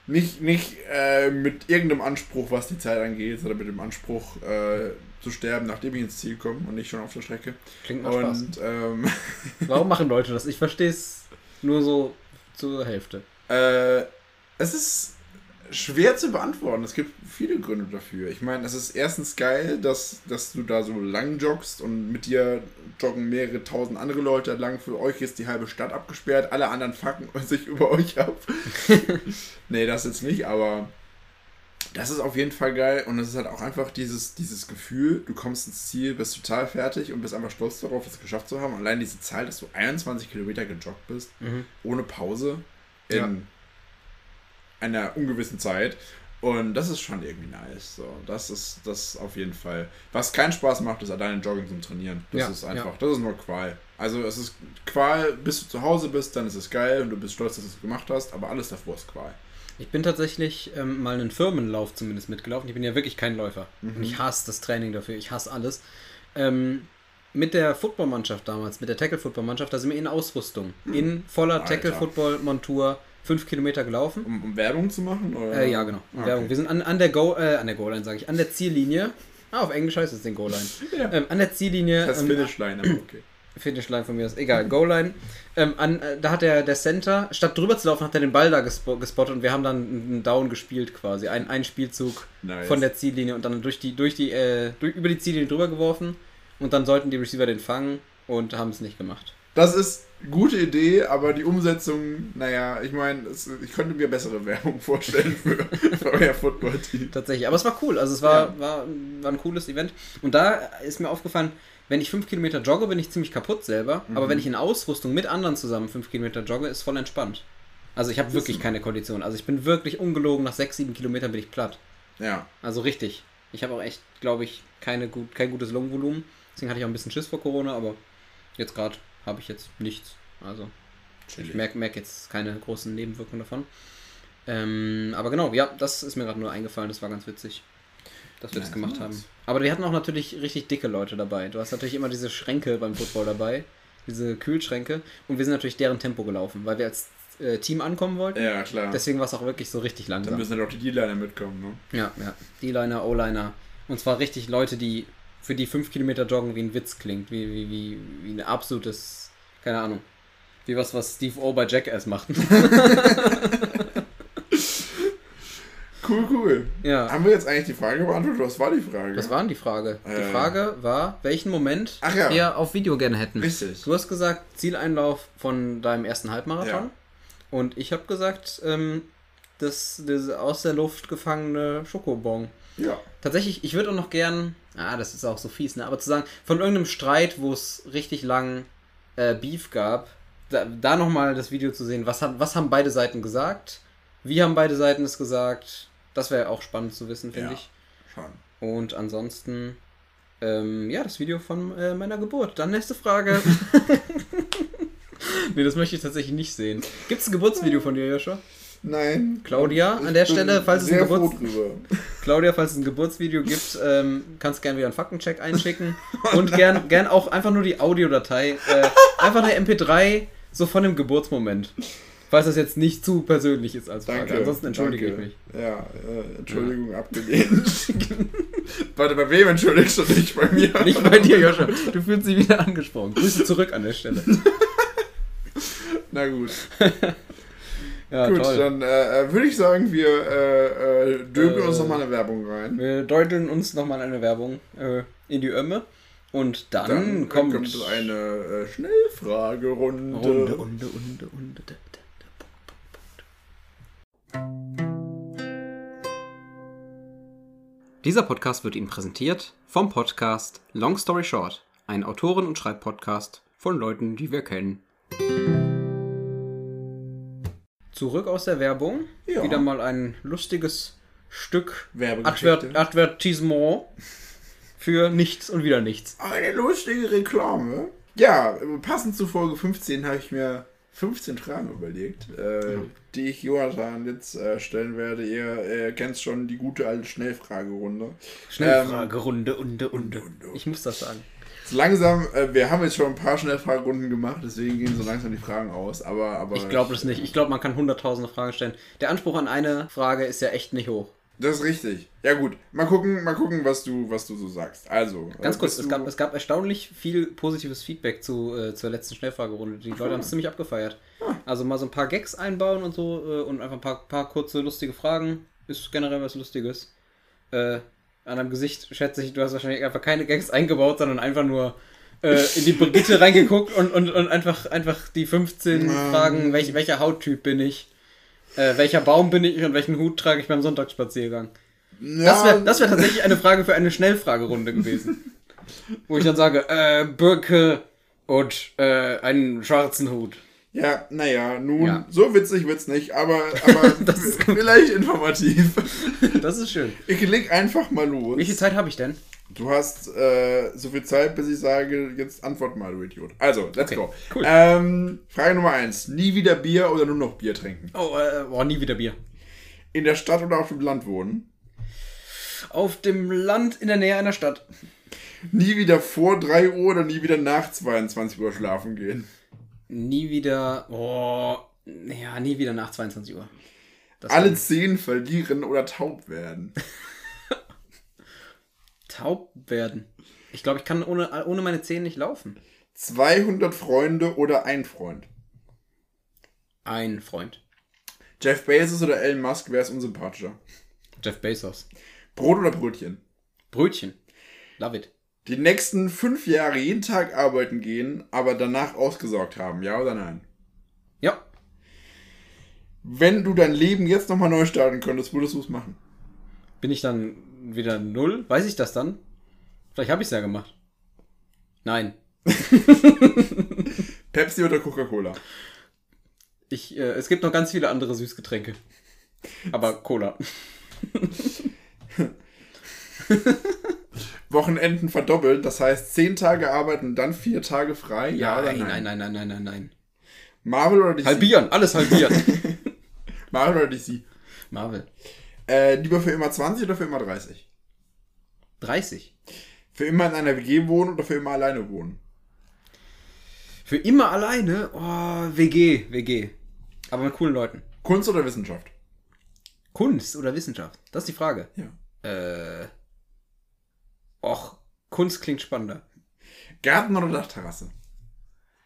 C: Nicht, nicht äh, mit irgendeinem Anspruch, was die Zeit angeht, sondern mit dem Anspruch äh, zu sterben, nachdem ich ins Ziel komme und nicht schon auf der Strecke.
A: Klingt nach Spaß.
C: Und ähm, (laughs)
A: Warum machen Leute das? Ich verstehe es nur so zur Hälfte.
C: Äh, es ist schwer zu beantworten. Es gibt viele Gründe dafür. Ich meine, es ist erstens geil, dass, dass du da so lang joggst und mit dir joggen mehrere tausend andere Leute lang. Für euch ist die halbe Stadt abgesperrt. Alle anderen fucken (laughs) sich über euch ab. (laughs) nee, das jetzt nicht, aber das ist auf jeden Fall geil. Und es ist halt auch einfach dieses, dieses Gefühl, du kommst ins Ziel, bist total fertig und bist einfach stolz darauf, es geschafft zu haben. Allein diese Zahl, dass du 21 Kilometer gejoggt bist,
A: Mhm.
C: ohne Pause in
A: Ja.
C: Einer ungewissen Zeit. Und das ist schon irgendwie nice. So, das ist das auf jeden Fall. Was keinen Spaß macht, ist alleine Jogging zum Trainieren. Das
A: Ja,
C: ist einfach,
A: ja.
C: das ist nur Qual. Also es ist Qual, bis du zu Hause bist, dann ist es geil und du bist stolz, dass du es gemacht hast, aber alles davor ist Qual.
A: Ich bin tatsächlich ähm, mal einen Firmenlauf zumindest mitgelaufen. Ich bin ja wirklich kein Läufer.
C: Mhm.
A: Und ich hasse das Training dafür. Ich hasse alles. Ähm, mit der Footballmannschaft damals, mit der Tackle-Football-Mannschaft, da sind wir in Ausrüstung. In voller. Tackle-Football-Montur fünf Kilometer gelaufen.
C: Um, um Werbung zu machen? Oder?
A: Äh, ja, genau.
C: Ah,
A: Werbung.
C: okay.
A: Wir sind an, an der Go, äh, an der Goal-Line, sage ich, an der Ziellinie. Ah, auf Englisch heißt es den Goal-Line. (laughs)
C: Ja.
A: Ähm, an der Ziellinie.
C: Das heißt
A: ähm,
C: Finishline, aber okay. (clears throat)
A: Finishline von mir ist egal, Goal-Line. Ähm, an, äh, da hat der, der Center, statt drüber zu laufen, hat er den Ball da gespo gespottet und wir haben dann einen Down gespielt quasi. Ein, ein Spielzug
C: Nice.
A: von der Ziellinie und dann durch die, durch die, äh, durch, über die Ziellinie drüber geworfen und dann sollten die Receiver den fangen und haben es nicht gemacht.
C: Das ist gute Idee, aber die Umsetzung, naja, ich meine, ich könnte mir bessere (laughs) Werbung vorstellen für, für euer Football-Team.
A: Tatsächlich. Aber es war cool. Also es war,
C: Ja.
A: war, war ein cooles Event. Und da ist mir aufgefallen, wenn ich fünf Kilometer jogge, bin ich ziemlich kaputt selber. Aber
C: Mhm.
A: wenn ich in Ausrüstung mit anderen zusammen fünf Kilometer jogge, ist voll entspannt. Also ich habe wirklich keine Kondition. Also ich bin wirklich ungelogen, nach sechs, sieben Kilometern bin ich platt.
C: Ja,
A: Also richtig. Ich habe auch echt, glaube ich, keine gut, kein gutes Lungenvolumen. Deswegen hatte ich auch ein bisschen Schiss vor Corona, aber jetzt gerade habe ich jetzt nichts. Also ich
C: chillig.
A: merke merk jetzt keine großen Nebenwirkungen davon. Ähm, aber genau, ja, das ist mir gerade nur eingefallen. Das war ganz witzig, dass wir das
C: Nice,
A: gemacht
C: nice.
A: haben. Aber wir hatten auch natürlich richtig dicke Leute dabei. Du hast natürlich immer diese Schränke beim Football dabei, diese Kühlschränke. Und wir sind natürlich deren Tempo gelaufen, weil wir als äh, Team ankommen wollten.
C: Ja, klar.
A: Deswegen war es auch wirklich so richtig
C: Dann
A: langsam.
C: müssen halt auch die D-Liner mitkommen, ne?
A: Ja, ja. D-Liner, O-Liner. Und zwar richtig Leute, die für die 5 Kilometer joggen wie ein Witz klingt. Wie, wie, wie, wie ein absolutes, keine Ahnung. Wie was, was Steve O bei Jackass macht. (laughs)
C: Cool, cool.
A: ja.
C: Haben wir jetzt eigentlich die Frage beantwortet? Was war die Frage?
A: Was war denn die Frage? Die
C: Äh.
A: Frage war, welchen Moment
C: ja.
A: wir auf Video gerne hätten.
C: Richtig.
A: Du hast gesagt, Zieleinlauf von deinem ersten Halbmarathon.
C: Ja.
A: Und ich habe gesagt, ähm, das, das aus der Luft gefangene Schokobon.
C: Ja.
A: Tatsächlich, ich würde auch noch gern, ah, das ist auch so fies, ne? Aber zu sagen, von irgendeinem Streit, wo es richtig lang äh, Beef gab, da, da nochmal das Video zu sehen, was, haben was haben beide Seiten gesagt? Wie haben beide Seiten es gesagt? Das wäre auch spannend zu wissen, finde
C: Ja.
A: ich.
C: Schon.
A: Und ansonsten, ähm, ja, das Video von äh, meiner Geburt. Dann nächste Frage. (laughs) (laughs) nee, das möchte ich tatsächlich nicht sehen. Gibt es ein Geburtsvideo von dir, Joshua?
C: Nein.
A: Claudia, an der Stelle, falls es ein Geburts-. Claudia, falls es ein Geburtsvideo gibt, ähm, kannst gerne wieder einen Faktencheck einschicken. (laughs) Und gern, gern auch einfach nur die Audiodatei. Äh, einfach eine MP3, so von dem Geburtsmoment. Falls das jetzt nicht zu persönlich ist als Frage.
C: Danke.
A: Ansonsten entschuldige
C: danke.
A: ich mich.
C: Ja, äh, Entschuldigung, abgelehnt. (laughs) Warte, bei wem entschuldigst du dich? Bei mir?
A: Nicht bei dir, Joshua. Du fühlst dich wieder angesprochen. Grüße zurück an der Stelle. (laughs)
C: Na gut.
A: Ja,
C: gut,
A: toll.
C: dann äh, äh, würde ich sagen, wir äh, äh, dürfen
A: Äh,
C: uns nochmal eine Werbung rein.
A: Wir deuteln uns nochmal eine Werbung äh, in die Ömme. Und dann,
C: Dann
A: kommt,
C: kommt eine äh, Schnellfragerunde.
A: Runde, Runde, Runde, Runde. Dieser Podcast wird Ihnen präsentiert vom Podcast Long Story Short, ein Autoren- und Schreibpodcast von Leuten, die wir kennen. Zurück aus der Werbung.
C: Ja.
A: Wieder mal ein lustiges Stück. Advert Advertisement für nichts und wieder nichts.
C: Eine lustige Reklame. Ja, passend zu Folge 15 habe ich mir 15 Fragen überlegt, äh, die ich Jonathan jetzt äh, stellen werde. Ihr äh, kennt schon die gute alte Schnellfragerunde.
A: Schnellfragerunde, unde, unde. Ich muss das sagen.
C: So langsam, äh, wir haben jetzt schon ein paar Schnellfragerunden gemacht, deswegen gehen so langsam die Fragen aus. Aber, aber
A: Ich glaube das nicht. Ich glaube, man kann hunderttausende Fragen stellen. Der Anspruch an eine Frage ist ja echt nicht hoch.
C: Das ist richtig. Ja gut, mal gucken, mal gucken, was du, was du so sagst. Also
A: Ganz
C: äh,
A: kurz,
C: bist
A: es gab, es gab erstaunlich viel positives Feedback zu, äh, zur letzten Schnellfragerunde. Die Leute haben es ziemlich abgefeiert.
C: Ah.
A: Also mal so ein paar Gags einbauen und so äh, und einfach ein paar, paar kurze, lustige Fragen. Ist generell was Lustiges. Äh, an deinem Gesicht schätze ich, du hast wahrscheinlich einfach keine Gags eingebaut, sondern einfach nur äh, in die Brigitte (laughs) reingeguckt und, und, und einfach, einfach die 15
C: Ähm.
A: Fragen, welch, welcher Hauttyp bin ich, äh, welcher Baum bin ich und welchen Hut trage ich beim Sonntagsspaziergang.
C: ja,
A: Das wäre das wär tatsächlich eine Frage für eine Schnellfragerunde gewesen. Wo ich dann sage, äh, Birke und äh, einen schwarzen Hut.
C: Ja, naja, nun,
A: Ja.
C: so witzig wird's nicht, aber, (laughs) aber
A: Das ist gut.
C: vielleicht informativ. (laughs)
A: Das ist schön.
C: Ich leg einfach mal los.
A: Wie viel Zeit habe ich denn?
C: Du hast äh, so viel Zeit, bis ich sage, jetzt antwort mal, du Idiot. Also, let's
A: Okay,
C: go.
A: cool.
C: Ähm, Frage Nummer eins. Nie wieder Bier oder nur noch Bier trinken?
A: Oh, äh, boah, nie wieder Bier.
C: In der Stadt oder auf dem Land wohnen?
A: Auf dem Land in der Nähe einer Stadt.
C: Nie wieder vor 3 Uhr oder nie wieder nach 22 Uhr schlafen gehen?
A: Nie wieder, oh, ja, nie wieder nach 22 Uhr. Das
C: Alle Zehen verlieren oder taub werden? (laughs)
A: taub werden. Ich glaube, ich kann ohne, ohne meine Zähne nicht laufen.
C: 200 Freunde oder ein Freund?
A: Ein Freund.
C: Jeff Bezos oder Elon Musk, wer ist unsympathischer?
A: Jeff Bezos.
C: Brot oder Brötchen?
A: Brötchen. Love it.
C: Die nächsten fünf Jahre jeden Tag arbeiten gehen, aber danach ausgesorgt haben, ja oder nein?
A: Ja.
C: Wenn du dein Leben jetzt nochmal neu starten könntest, würdest du es machen?
A: Bin ich dann wieder null? Weiß ich das dann? Vielleicht habe ich es ja gemacht. Nein. (laughs)
C: Pepsi oder Coca-Cola?
A: Ich, äh, es gibt noch ganz viele andere Süßgetränke. Aber Cola. (laughs)
C: Wochenenden verdoppeln, das heißt zehn Tage arbeiten, dann vier Tage frei, ja, oder
A: nein,
C: nein?
A: nein, nein, nein, nein, nein, nein.
C: Marvel oder DC?
A: Halbieren, alles halbieren. (laughs)
C: Marvel oder DC?
A: Marvel.
C: Äh, lieber für immer 20 oder für immer 30?
A: 30.
C: Für immer in einer WG wohnen oder für immer alleine wohnen?
A: Für immer alleine? Oh, WG, WG. Aber mit coolen Leuten.
C: Kunst oder Wissenschaft?
A: Kunst oder Wissenschaft? Das ist die Frage.
C: Ja.
A: Äh. Och, Kunst klingt spannender.
C: Garten oder Dachterrasse?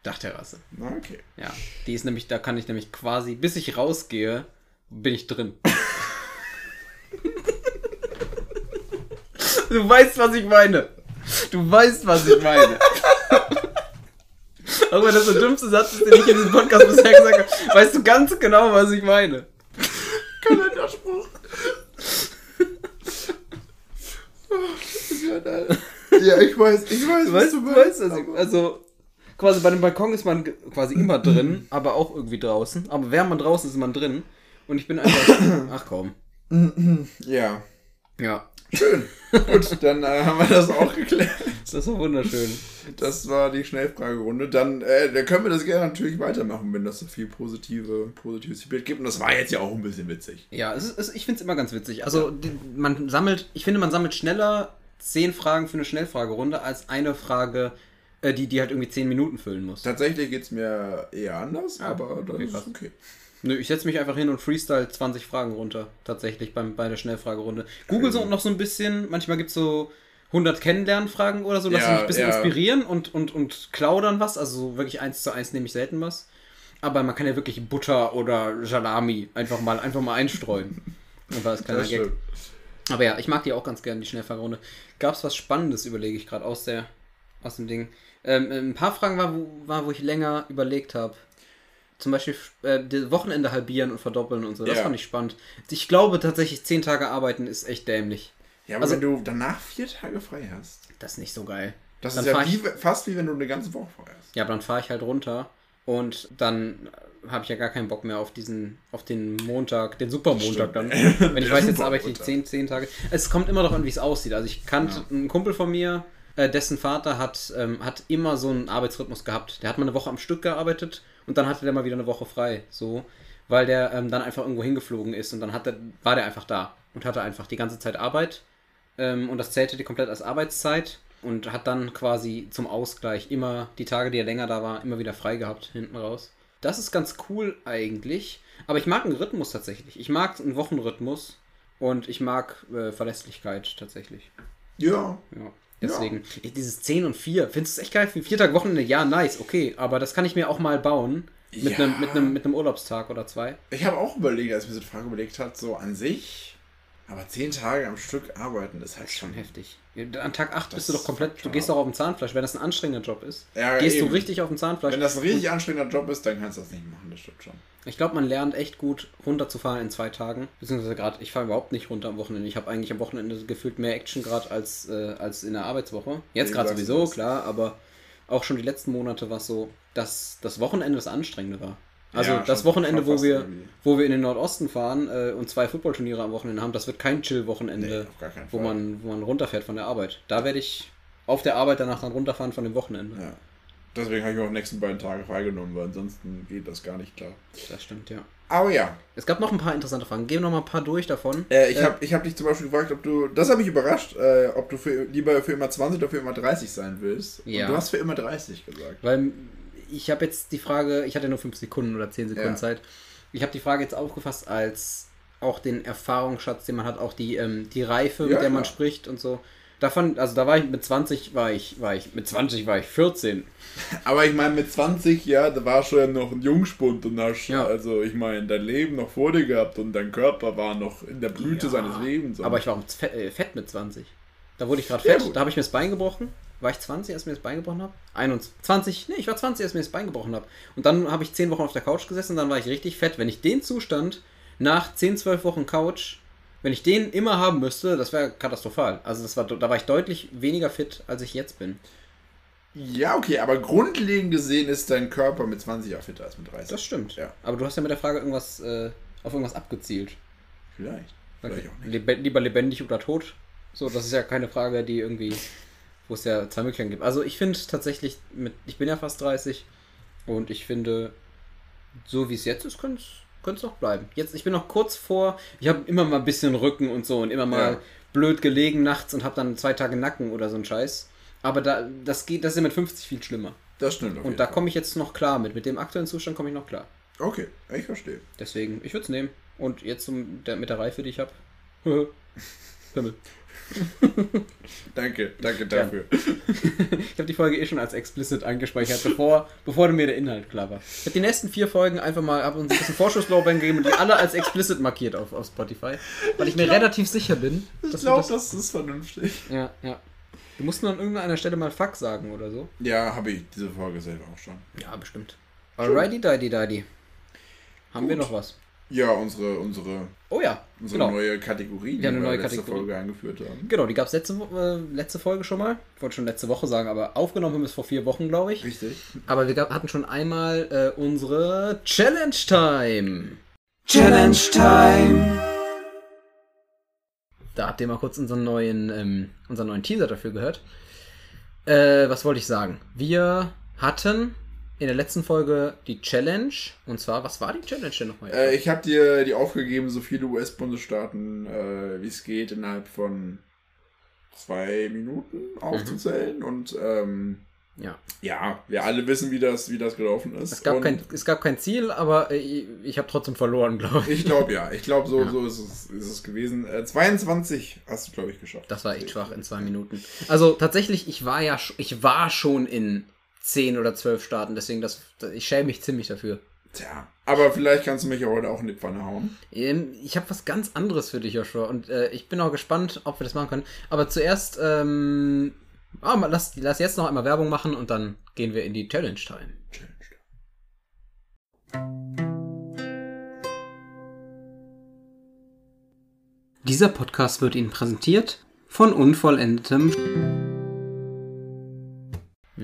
A: Dachterrasse.
C: Okay.
A: Ja. Die ist nämlich, da kann ich nämlich quasi, bis ich rausgehe, bin ich drin. du weißt, was ich meine. Du weißt, was ich meine. Auch wenn das der dümmste Satz ist, den ich in diesem Podcast bisher gesagt habe, weißt du ganz genau, was ich meine.
C: Kalenderspruch. (laughs) (laughs) ja, ich weiß, ich weiß, was
A: weißt,
C: du meinst.
A: weißt, also, also quasi bei dem Balkon ist man quasi immer drin, aber auch irgendwie draußen. Aber während man draußen ist, ist man drin. Und ich bin einfach. (coughs) Ach komm.
C: Ja,
A: Ja,
C: schön. Gut, dann äh, haben wir das auch geklärt.
A: das war wunderschön.
C: Das war die Schnellfragerunde. Dann, äh, dann können wir das gerne natürlich weitermachen, wenn das so viel positive, positives Feedback gibt. Und das war jetzt ja auch ein bisschen witzig.
A: Ja, es ist, es, ich finde es immer ganz witzig. Also die, man sammelt, ich finde, man sammelt schneller zehn Fragen für eine Schnellfragerunde als eine Frage, äh, die, die halt irgendwie zehn Minuten füllen muss.
C: Tatsächlich geht es mir eher anders,
A: Ah,
C: aber das
A: okay,
C: ist
A: krass.
C: okay.
A: Nö, ich setze mich einfach hin und freestyle 20 Fragen runter, tatsächlich beim, bei der Schnellfragerunde. Google so noch so ein bisschen, manchmal gibt es so 100 Kennenlernfragen oder so, lass
C: Ja,
A: mich ein bisschen
C: ja.
A: inspirieren und, und, und klaudern was. Also so wirklich eins zu eins nehme ich selten was. Aber man kann ja wirklich Butter oder Salami einfach mal, einfach mal einstreuen. Und war das kleiner
C: Das
A: Gag.
C: stimmt.
A: Aber ja, ich mag die auch ganz gerne, die Schnellfragerunde. Gab es was Spannendes, überlege ich gerade, aus, der, aus dem Ding. Ähm, ein paar Fragen war, wo, war, wo ich länger überlegt habe. Zum Beispiel äh, die Wochenende halbieren und verdoppeln und so. Das
C: Ja.
A: fand ich spannend. Ich glaube tatsächlich, zehn Tage arbeiten ist echt dämlich.
C: Ja, aber
A: Also-
C: wenn du danach vier Tage frei hast,
A: Das ist nicht so geil.
C: das
A: Dann
C: ist ja wie, fast wie wenn du eine ganze Woche frei hast.
A: Ja, aber dann fahre ich halt runter und dann habe ich ja gar keinen Bock mehr auf diesen, auf den Montag, den Supermontag dann. (laughs) Wenn ich weiß, jetzt arbeite ich zehn, zehn Tage. Es kommt immer doch an, wie es aussieht. Also ich kannte
C: Ja.
A: einen Kumpel von mir, äh, dessen Vater hat, ähm, hat immer so einen Arbeitsrhythmus gehabt. Der hat mal eine Woche am Stück gearbeitet und dann hatte der mal wieder eine Woche frei. So, weil der ähm, dann einfach irgendwo hingeflogen ist und dann hat der, war der einfach da und hatte einfach die ganze Zeit Arbeit. Ähm, und das zählte die komplett als Arbeitszeit und hat dann quasi zum Ausgleich immer die Tage, die er länger da war, immer wieder frei gehabt hinten raus. Das ist ganz cool eigentlich. Aber ich mag einen Rhythmus tatsächlich. Ich mag einen Wochenrhythmus und ich mag äh, Verlässlichkeit tatsächlich.
C: Ja.
A: Ja. Deswegen, ich, dieses 10 und 4, findest du es echt geil? Vier Tage Wochenende, ja, nice, okay. Aber das kann ich mir auch mal bauen. Mit
C: Ja.
A: einem mit einem- mit einem Urlaubstag oder zwei.
C: Ich habe auch überlegt, als ich mir so die Frage überlegt hat, so an sich, aber zehn Tage am Stück arbeiten ist halt
A: schon heftig. An Tag 8 bist du doch komplett, du gehst doch auf dem Zahnfleisch, wenn das ein anstrengender Job ist.
C: Ja,
A: gehst
C: eben.
A: du richtig auf dem Zahnfleisch.
C: Wenn das ein richtig anstrengender Job ist, dann kannst du das nicht machen, das stimmt schon.
A: Ich glaube, man lernt echt gut runterzufahren in zwei Tagen. Beziehungsweise gerade, ich fahre überhaupt nicht runter am Wochenende. Ich habe eigentlich am Wochenende gefühlt mehr Action gerade als, äh, als in der Arbeitswoche. Jetzt gerade sowieso, klar, aber auch schon die letzten Monate war es so, dass das Wochenende das Anstrengende war. Also
C: Ja,
A: das Wochenende, wo wir,
C: irgendwie.
A: wo wir in den Nordosten fahren äh, und zwei Footballturniere am Wochenende haben, das wird kein Chill-Wochenende,
C: Nee,
A: wo, man, wo man runterfährt von der Arbeit. Da werde ich auf der Arbeit danach dann runterfahren von dem Wochenende.
C: Ja. Deswegen habe ich mir auch die nächsten beiden Tage freigenommen, weil ansonsten geht das gar nicht klar.
A: Das stimmt, ja.
C: Aber ja,
A: Es gab noch ein paar interessante Fragen. Gehen wir noch mal ein paar durch davon.
C: äh, ich
A: Äh,
C: habe ich hab dich zum Beispiel gefragt, ob du, das habe mich überrascht, äh, ob du für, lieber für immer 20 oder für immer 30 sein willst.
A: Ja.
C: Und du hast für immer 30 gesagt.
A: Weil ich habe jetzt die Frage, ich hatte nur 5 Sekunden oder 10 Sekunden
C: Ja.
A: Zeit. Ich habe die Frage jetzt aufgefasst als auch den Erfahrungsschatz, den man hat, auch die, ähm, die Reife,
C: Ja,
A: mit der man spricht und so. Davon, also da war ich mit 20 war ich, war ich, mit 20 war ich 14. (laughs)
C: Aber ich meine, mit 20, ja, da war schon noch ein Jungspund und hast,
A: Ja.
C: also ich meine, dein Leben noch vor dir gehabt und dein Körper war noch in der Blüte
A: Ja.
C: seines Lebens.
A: Aber ich war auch fett, äh, fett mit 20. Da wurde ich gerade
C: Ja,
A: fett,
C: gut.
A: da habe ich mir das Bein gebrochen. War ich 20, als ich mir das Bein gebrochen habe? 21. 20, nee, ich war 20, als ich mir das Bein gebrochen habe. Und dann habe ich 10 Wochen auf der Couch gesessen und dann war ich richtig fett. Wenn ich den Zustand nach 10, 12 Wochen Couch, wenn ich den immer haben müsste, das wäre katastrophal. Also das war, da war ich deutlich weniger fit, als ich jetzt bin.
C: ja, okay, aber grundlegend gesehen ist dein Körper mit 20 auch fitter als mit 30.
A: Das stimmt.
C: Ja.
A: Aber du hast ja mit der Frage irgendwas äh, auf irgendwas abgezielt.
C: Vielleicht. Vielleicht auch nicht.
A: Lebe lieber lebendig oder tot. So, das ist ja keine Frage, die irgendwie, wo es ja zwei Möglichkeiten gibt. Also ich finde tatsächlich, mit, ich bin ja fast 30 und ich finde, so wie es jetzt ist, könnte es noch bleiben. Jetzt, ich bin noch kurz vor, ich habe immer mal ein bisschen Rücken und so und immer mal
C: Ja.
A: blöd gelegen nachts und habe dann zwei Tage Nacken oder so ein Scheiß. Aber da, das geht, das ist ja mit 50 viel schlimmer.
C: Das stimmt.
A: Und da komme ich jetzt noch klar mit. Mit dem aktuellen Zustand komme ich noch klar.
C: Okay, ich verstehe.
A: Deswegen, ich würde es nehmen. Und jetzt zum, der, mit der Reife, die ich habe. (laughs) Himmel. (laughs)
C: Danke, danke dafür. (laughs)
A: Ich habe die Folge eh schon als explicit eingespeichert, bevor, bevor mir der Inhalt klar war. Ich habe die nächsten vier Folgen einfach mal ab uns ein bisschen Vorschusslorbeeren gegeben und die alle als explicit markiert auf, auf Spotify. Weil ich mir relativ sicher bin,
C: Ich
A: dass wir
C: glaube,
A: das,
C: das ist vernünftig.
A: Ja, ja. Du musst nur an irgendeiner Stelle mal Fuck sagen oder so.
C: Ja, habe ich diese Folge selber auch schon.
A: Ja, bestimmt. Alrighty, didi, didi. Haben wir
C: Gut.
A: noch was?
C: Ja, unsere, unsere,
A: Oh ja,
C: unsere
A: genau.
C: neue Kategorie, die
A: Ja,
C: wir
A: neue
C: letzte
A: Kategorie.
C: Folge eingeführt haben.
A: Genau, die gab es letzte, äh, letzte Folge schon mal. Ich wollte schon letzte Woche sagen, aber aufgenommen haben wir es vor vier Wochen, glaube ich.
C: Richtig.
A: Aber wir gab, hatten schon einmal äh, unsere Challenge Time.
B: Challenge Time.
A: Da habt ihr mal kurz unseren neuen, ähm, unseren neuen Teaser dafür gehört. Äh, was wollte ich sagen? Wir hatten in der letzten Folge die Challenge. Und zwar, was war die Challenge denn nochmal?
C: Äh, ich habe dir die aufgegeben, so viele US-Bundesstaaten, äh, wie es geht, innerhalb von zwei Minuten aufzuzählen. Und ähm,
A: ja.
C: ja, wir alle wissen, wie das, wie das gelaufen ist.
A: Es gab,
C: und
A: kein, es gab kein Ziel, aber äh, ich, ich habe trotzdem verloren, glaube ich.
C: Ich glaube ja. Ich glaube, so,
A: Ja.
C: so ist, es, ist es gewesen. Äh, 22 hast du, glaube ich, geschafft.
A: Das war echt schwach in zwei Minuten. Also tatsächlich, ich war ja, ich war schon in zehn oder zwölf Staaten, deswegen das, ich schäme mich ziemlich dafür.
C: Tja. Aber vielleicht kannst du mich ja heute auch in die Pfanne hauen.
A: Ähm, Ich habe was ganz anderes für dich, Joshua, und äh, ich bin auch gespannt, ob wir das machen können. Aber zuerst, ähm, mal, lass, lass jetzt noch einmal Werbung machen und dann gehen wir in die Challenge Time. Dieser Podcast wird Ihnen präsentiert von Unvollendetem.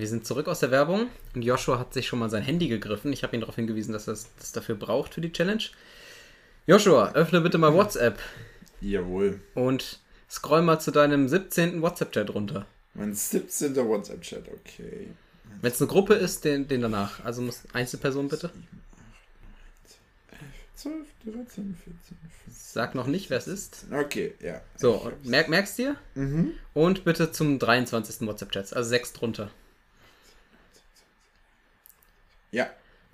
A: Wir sind zurück aus der Werbung und Joshua hat sich schon mal sein Handy gegriffen. Ich habe ihn darauf hingewiesen, dass er es das dafür braucht für die Challenge. Joshua, öffne bitte mal WhatsApp
C: Jawohl.
A: und scroll mal zu deinem 17. WhatsApp-Chat runter.
C: Mein 17. WhatsApp-Chat, okay.
A: Wenn es eine Gruppe ist, den, den danach. Also muss Einzelperson bitte.
C: 12, 13, 14, 15.
A: Sag noch nicht, wer es ist.
C: Okay, ja.
A: So, merk, merkst dir?
C: Mhm.
A: Und bitte zum 23. WhatsApp-Chats, also sechs drunter.
C: Ja.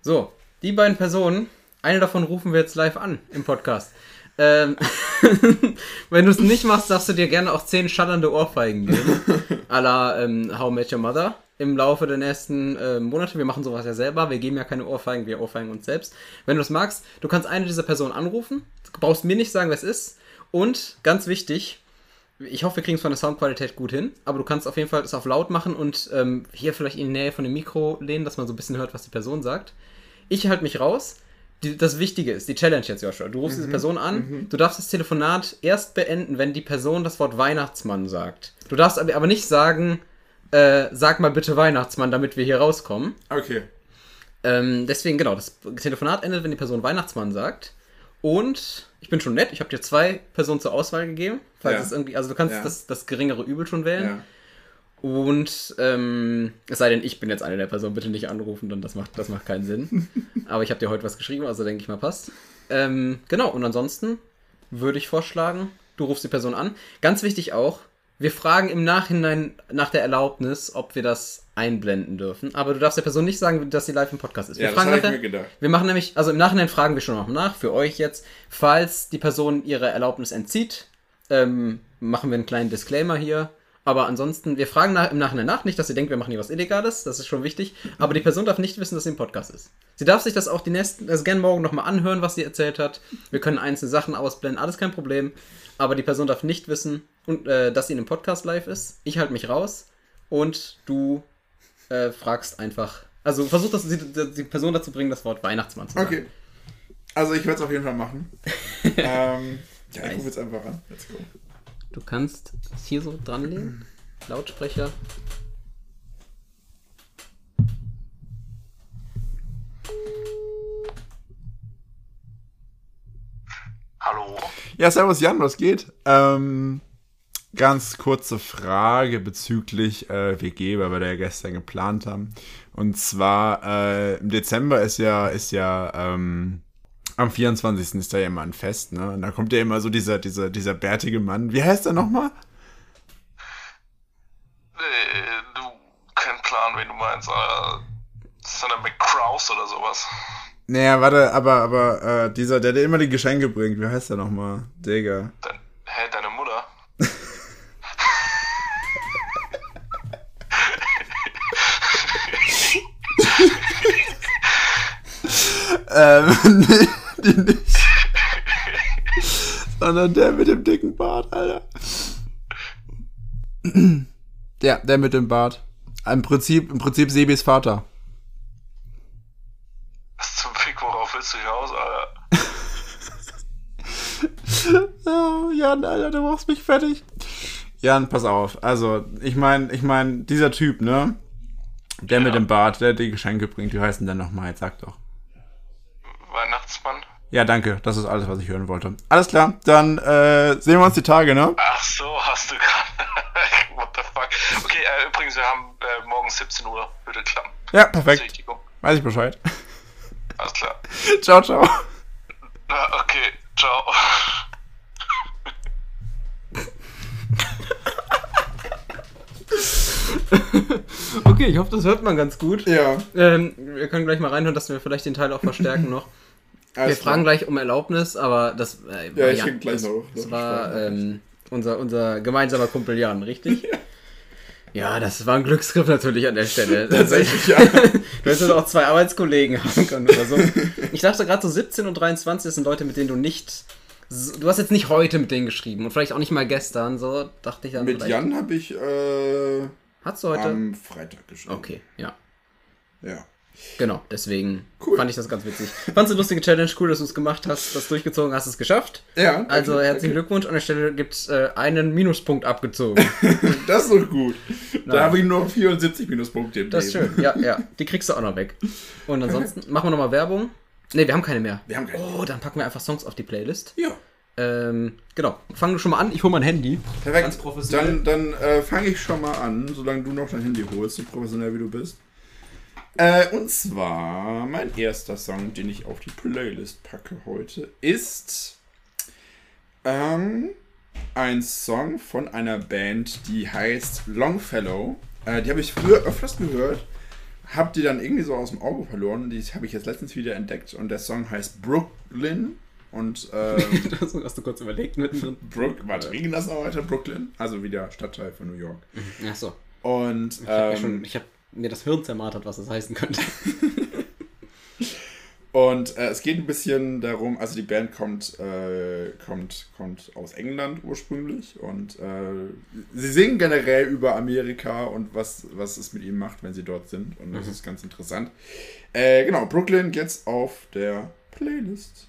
A: So, die beiden Personen, eine davon rufen wir jetzt live an im Podcast. Ähm, (laughs) wenn du es nicht machst, darfst du dir gerne auch zehn schallernde Ohrfeigen geben. (laughs) A la ähm, How Met Your Mother im Laufe der nächsten äh, Monate. Wir machen sowas ja selber. Wir geben ja keine Ohrfeigen, wir ohrfeigen uns selbst. Wenn du es magst, du kannst eine dieser Personen anrufen. Du brauchst mir nicht sagen, wer es ist. Und ganz wichtig, ich hoffe, wir kriegen es von der Soundqualität gut hin, aber du kannst auf jeden Fall es auf laut machen und ähm, hier vielleicht in die Nähe von dem Mikro lehnen, dass man so ein bisschen hört, was die Person sagt. Ich halte mich raus. Die, das Wichtige ist, die Challenge jetzt, Joshua. Du rufst diese Person an, du darfst das Telefonat erst beenden, wenn die Person das Wort Weihnachtsmann sagt. Du darfst aber, aber nicht sagen, äh, sag mal bitte Weihnachtsmann, damit wir hier rauskommen.
C: Okay.
A: Ähm, deswegen, genau, das Telefonat endet, wenn die Person Weihnachtsmann sagt. Und ich bin schon nett, ich habe dir zwei Personen zur Auswahl gegeben. Falls
C: Ja.
A: es irgendwie, also du kannst
C: Ja.
A: das, das geringere Übel schon wählen. Und ähm, es sei denn, ich bin jetzt eine der Personen, bitte nicht anrufen, dann das macht, das macht keinen Sinn. (laughs) Aber ich habe dir heute was geschrieben, also denke ich mal passt. Ähm, genau, und ansonsten würde ich vorschlagen, du rufst die Person an. Ganz wichtig auch, wir fragen im Nachhinein nach der Erlaubnis, ob wir das einblenden dürfen. Aber du darfst der Person nicht sagen, dass sie live im Podcast ist. Wir
C: Ja, das
A: fragen
C: habe ich mir gedacht.
A: wir machen nämlich, also im Nachhinein fragen wir schon noch nach, für euch jetzt, falls die Person ihre Erlaubnis entzieht, ähm, machen wir einen kleinen Disclaimer hier. Aber ansonsten, wir fragen nach, im Nachhinein nach, nicht, dass sie denkt, wir machen hier was Illegales, das ist schon wichtig. Aber die Person darf nicht wissen, dass sie im Podcast ist. Sie darf sich das auch die nächsten, also gerne morgen nochmal anhören, was sie erzählt hat. Wir können einzelne Sachen ausblenden, alles kein Problem. Aber die Person darf nicht wissen, und, äh, dass sie in einem Podcast live ist. Ich halte mich raus und du äh, fragst einfach. Also versuch das, die, die Person dazu bringen, das Wort Weihnachtsmann zu sagen.
C: Okay. Also ich werde es auf jeden Fall machen. (laughs) ähm, ja, ich rufe jetzt einfach an. Let's go.
A: Du kannst es hier so dranlegen. Lautsprecher.
G: Hallo.
C: Ja, servus Jan, was geht? Ähm, ganz kurze Frage bezüglich äh, WG, weil wir da ja gestern geplant haben. Und zwar äh, im Dezember ist ja, ist ja ähm, am 24. ist da ja immer ein Fest, ne? Und da kommt ja immer so dieser, dieser, dieser bärtige Mann. Wie heißt er nochmal?
G: Äh, du, kein Plan, wen du meinst. Äh, Senator McCrouse oder sowas.
C: Naja, warte, aber, aber äh, dieser, der dir immer die Geschenke bringt, wie heißt er nochmal? Digga.
G: Dein,
C: Ähm, (laughs) nee, die nicht. Sondern der mit dem dicken Bart, Alter. Der, der mit dem Bart. Im Prinzip, im Prinzip Sebis Vater.
G: Was zum Fick, worauf willst du hinaus, Alter? (laughs)
C: Oh, Jan, Alter, du machst mich fertig. Jan, pass auf. Also, ich meine, ich meine, dieser Typ, ne? Der mit
G: Ja.
C: dem Bart, der die Geschenke bringt, wie heißt denn der nochmal? Jetzt sag doch.
G: Weihnachtsmann?
C: Ja, danke. Das ist alles, was ich hören wollte. Alles klar, dann äh, sehen wir uns die Tage, ne?
G: Ach so, hast du gerade. (laughs) What the fuck? Okay, äh, übrigens, wir haben äh, morgen 17 Uhr. Bitte klappen.
C: Ja, perfekt. Weiß ich Bescheid.
G: Alles klar. (laughs)
C: ciao, ciao.
G: Ja, okay, ciao. (laughs)
A: Okay, ich hoffe, das hört man ganz gut.
C: Ja.
A: Ähm, wir können gleich mal reinhören, dass wir vielleicht den Teil auch verstärken noch. Wir fragen gleich um Erlaubnis, aber das, äh,
C: Ja,
A: war
C: ich krieg gleich
A: das,
C: noch-
A: das war ähm, unser, unser gemeinsamer Kumpel Jan, richtig? (laughs) ja. das war ein Glücksgriff natürlich an der Stelle. (laughs)
C: Tatsächlich, ja. (laughs)
A: Du hättest auch zwei Arbeitskollegen haben können oder so. Ich dachte gerade so 17 und 23 sind Leute, mit denen du nicht. Du hast jetzt nicht heute mit denen geschrieben und vielleicht auch nicht mal gestern, so dachte ich dann.
C: Mit
A: vielleicht-
C: Jan habe ich äh,
A: Hast du heute?
C: am Freitag geschrieben.
A: okay, ja.
C: Ja.
A: Genau, deswegen
C: Cool.
A: fand ich das ganz witzig. Fandst du eine lustige Challenge, cool, dass du es gemacht hast, das durchgezogen hast, es geschafft.
C: Ja.
A: Also
C: okay,
A: herzlichen
C: okay.
A: Glückwunsch, an der Stelle gibt es äh, einen Minuspunkt abgezogen. (laughs)
C: Das ist doch gut.
A: Nein.
C: Da habe ich nur 74 Minuspunkte im
A: Das ist schön, ja, ja. Die kriegst du auch noch weg. Und ansonsten machen wir nochmal Werbung. Ne, wir haben keine mehr.
C: Wir haben keine.
A: Oh, dann packen wir einfach Songs auf die Playlist.
C: Ja.
A: Ähm, genau. Fang du schon mal an. Ich hole mein Handy.
C: Perfekt.
A: Ganz professionell.
C: Dann, dann äh, fange ich schon mal an, solange du noch dein Handy holst, so professionell wie du bist. Äh, und zwar mein erster Song, den ich auf die Playlist packe heute, ist ähm, ein Song von einer Band, die heißt Longfellow. Äh, die habe ich früher öfters gehört, habe die dann irgendwie so aus dem Auge verloren. Die habe ich jetzt letztens wieder entdeckt und der Song heißt Brooklyn. Und ähm, (laughs)
A: das hast du kurz überlegt mittendrin.
C: Brook, warte, ging das noch weiter? Brooklyn, also wieder Stadtteil von New York.
A: Achso.
C: Und
A: Ich habe
C: ähm,
A: schon, ich hab mir das Hirn zermartert, was das heißen könnte. (laughs)
C: Und äh, es geht ein bisschen darum, also die Band kommt, äh, kommt, kommt aus England ursprünglich und äh, sie singen generell über Amerika und was, was es mit ihnen macht, wenn sie dort sind. Und das ist ganz interessant. Äh, genau, Brooklyn jetzt auf der Playlist.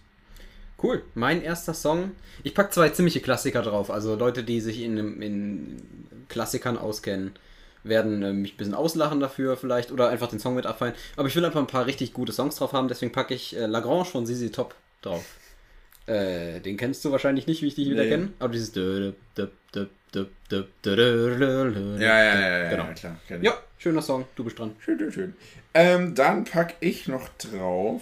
A: Cool. Mein erster Song. Ich pack zwei ziemliche Klassiker drauf. Also Leute, die sich in, in Klassikern auskennen, werden äh, mich ein bisschen auslachen dafür vielleicht oder einfach den Song mit abfallen. Aber ich will einfach ein paar richtig gute Songs drauf haben, deswegen packe ich äh, Lagrange von ZZ Top drauf. Äh, den kennst du wahrscheinlich nicht, wie ich dich wieder
C: Nee.
A: kenne. Aber dieses. Ja,
C: Ja, ja, ja,
A: Genau.
C: ja klar.
A: Ja, schöner Song. Du bist dran.
C: Schön, schön, schön. Ähm, dann packe ich noch drauf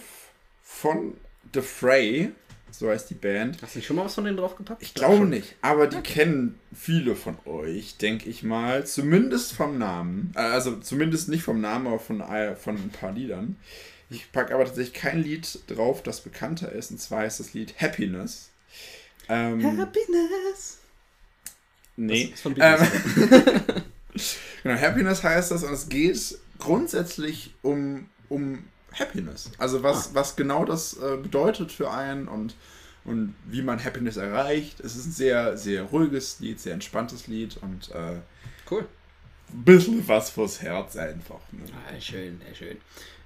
C: von The Fray, so heißt die Band.
A: Hast du nicht schon mal was von denen draufgepackt?
C: Ich glaube nicht, aber die kennen viele von euch, denke ich mal. Zumindest vom Namen. Äh, Also zumindest nicht vom Namen, aber von, äh, von ein paar Liedern. Ich packe aber tatsächlich kein Lied drauf, das bekannter ist. Und zwar ist das Lied Happiness. Ähm,
A: Happiness.
C: nee.
A: Das ist von
C: Ähm, (laughs) genau, Happiness heißt das und es geht grundsätzlich um, um Happiness. Also was, was genau das äh, bedeutet für einen und, und wie man Happiness erreicht. Es ist ein sehr, sehr ruhiges Lied, sehr entspanntes Lied und äh,
A: Cool.
C: ein bisschen was fürs Herz einfach. Ne?
A: Ah, schön, sehr schön.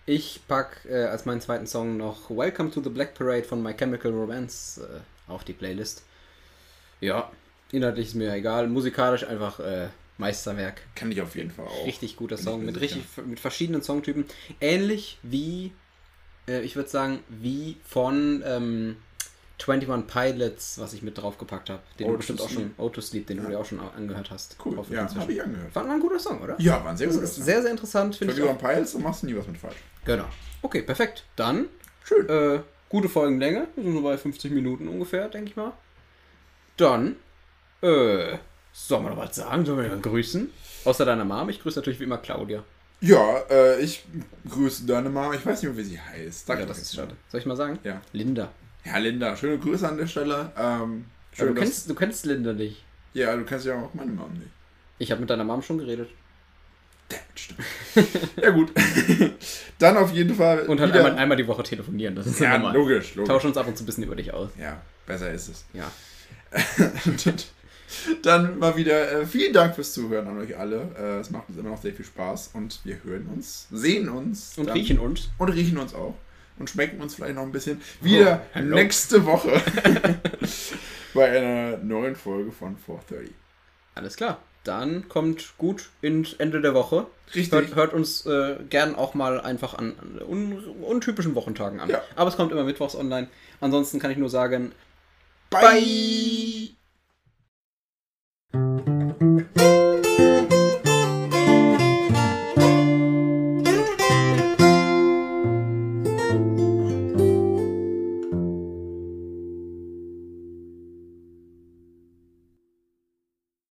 A: Ich pack äh, als meinen zweiten Song noch Welcome to the Black Parade von My Chemical Romance äh, auf die Playlist. Ja, inhaltlich ist mir egal. Musikalisch einfach äh, Meisterwerk.
C: Kann ich auf jeden Fall auch.
A: Richtig guter
C: Bin
A: Song mit
C: sicher.
A: richtig mit verschiedenen Songtypen. Ähnlich wie, äh, ich würde sagen, wie von ähm, 21 Pilots, was ich mit draufgepackt habe. Den
C: Oh,
A: du bestimmt auch schon,
C: Sleep.
A: Oh to Sleep, den du
C: Ja.
A: dir auch schon angehört hast.
C: Cool, ja, habe ich angehört.
A: War ein guter Song, oder?
C: Ja, war ein sehr guter Song.
A: sehr, sehr interessant, finde ich.
C: 21
A: Auch.
C: Pilots, du machst nie was mit falsch.
A: Genau. Okay, perfekt. Dann
C: Schön.
A: äh, gute Folgenlänge. Wir sind so bei 50 Minuten ungefähr, denke ich mal. Dann, äh, sollen wir noch was sagen? Sollen wir jemanden grüßen? Außer deiner Mom. Ich grüße natürlich wie immer Claudia.
C: Ja, äh, ich grüße deine Mama. Ich weiß nicht mehr, wie sie heißt. Sag
A: Ja, das ist schade. Soll ich mal sagen?
C: Ja.
A: Linda.
C: Ja, Linda, schöne Grüße an der Stelle. Ähm,
A: Ja,
C: schön,
A: du, kennst, du kennst Linda nicht.
C: ja, du kennst ja auch meine Mom nicht.
A: Ich habe mit deiner Mom schon geredet.
C: Damn, stimmt. (laughs) ja, gut. (laughs) Dann auf jeden Fall.
A: Und halt einmal, einmal die Woche telefonieren. Das ist
C: Ja,
A: normal.
C: logisch, logisch.
A: Tauschen uns ab und zu ein bisschen über dich aus.
C: Ja, besser ist es.
A: Ja. (laughs)
C: Dann mal wieder äh, vielen Dank fürs Zuhören an euch alle. Äh, es macht uns immer noch sehr viel Spaß und wir hören uns, sehen uns
A: Und
C: dann-
A: riechen uns.
C: und riechen uns auch und schmecken uns vielleicht noch ein bisschen wieder
A: Oh,
C: nächste Woche (laughs) bei einer neuen Folge von 430.
A: Alles klar. Dann kommt gut ins Ende der Woche.
C: Richtig.
A: Hört, hört uns äh, gern auch mal einfach an, an un, untypischen Wochentagen an.
C: Ja.
A: Aber es kommt immer mittwochs online. Ansonsten kann ich nur sagen,
C: Bye.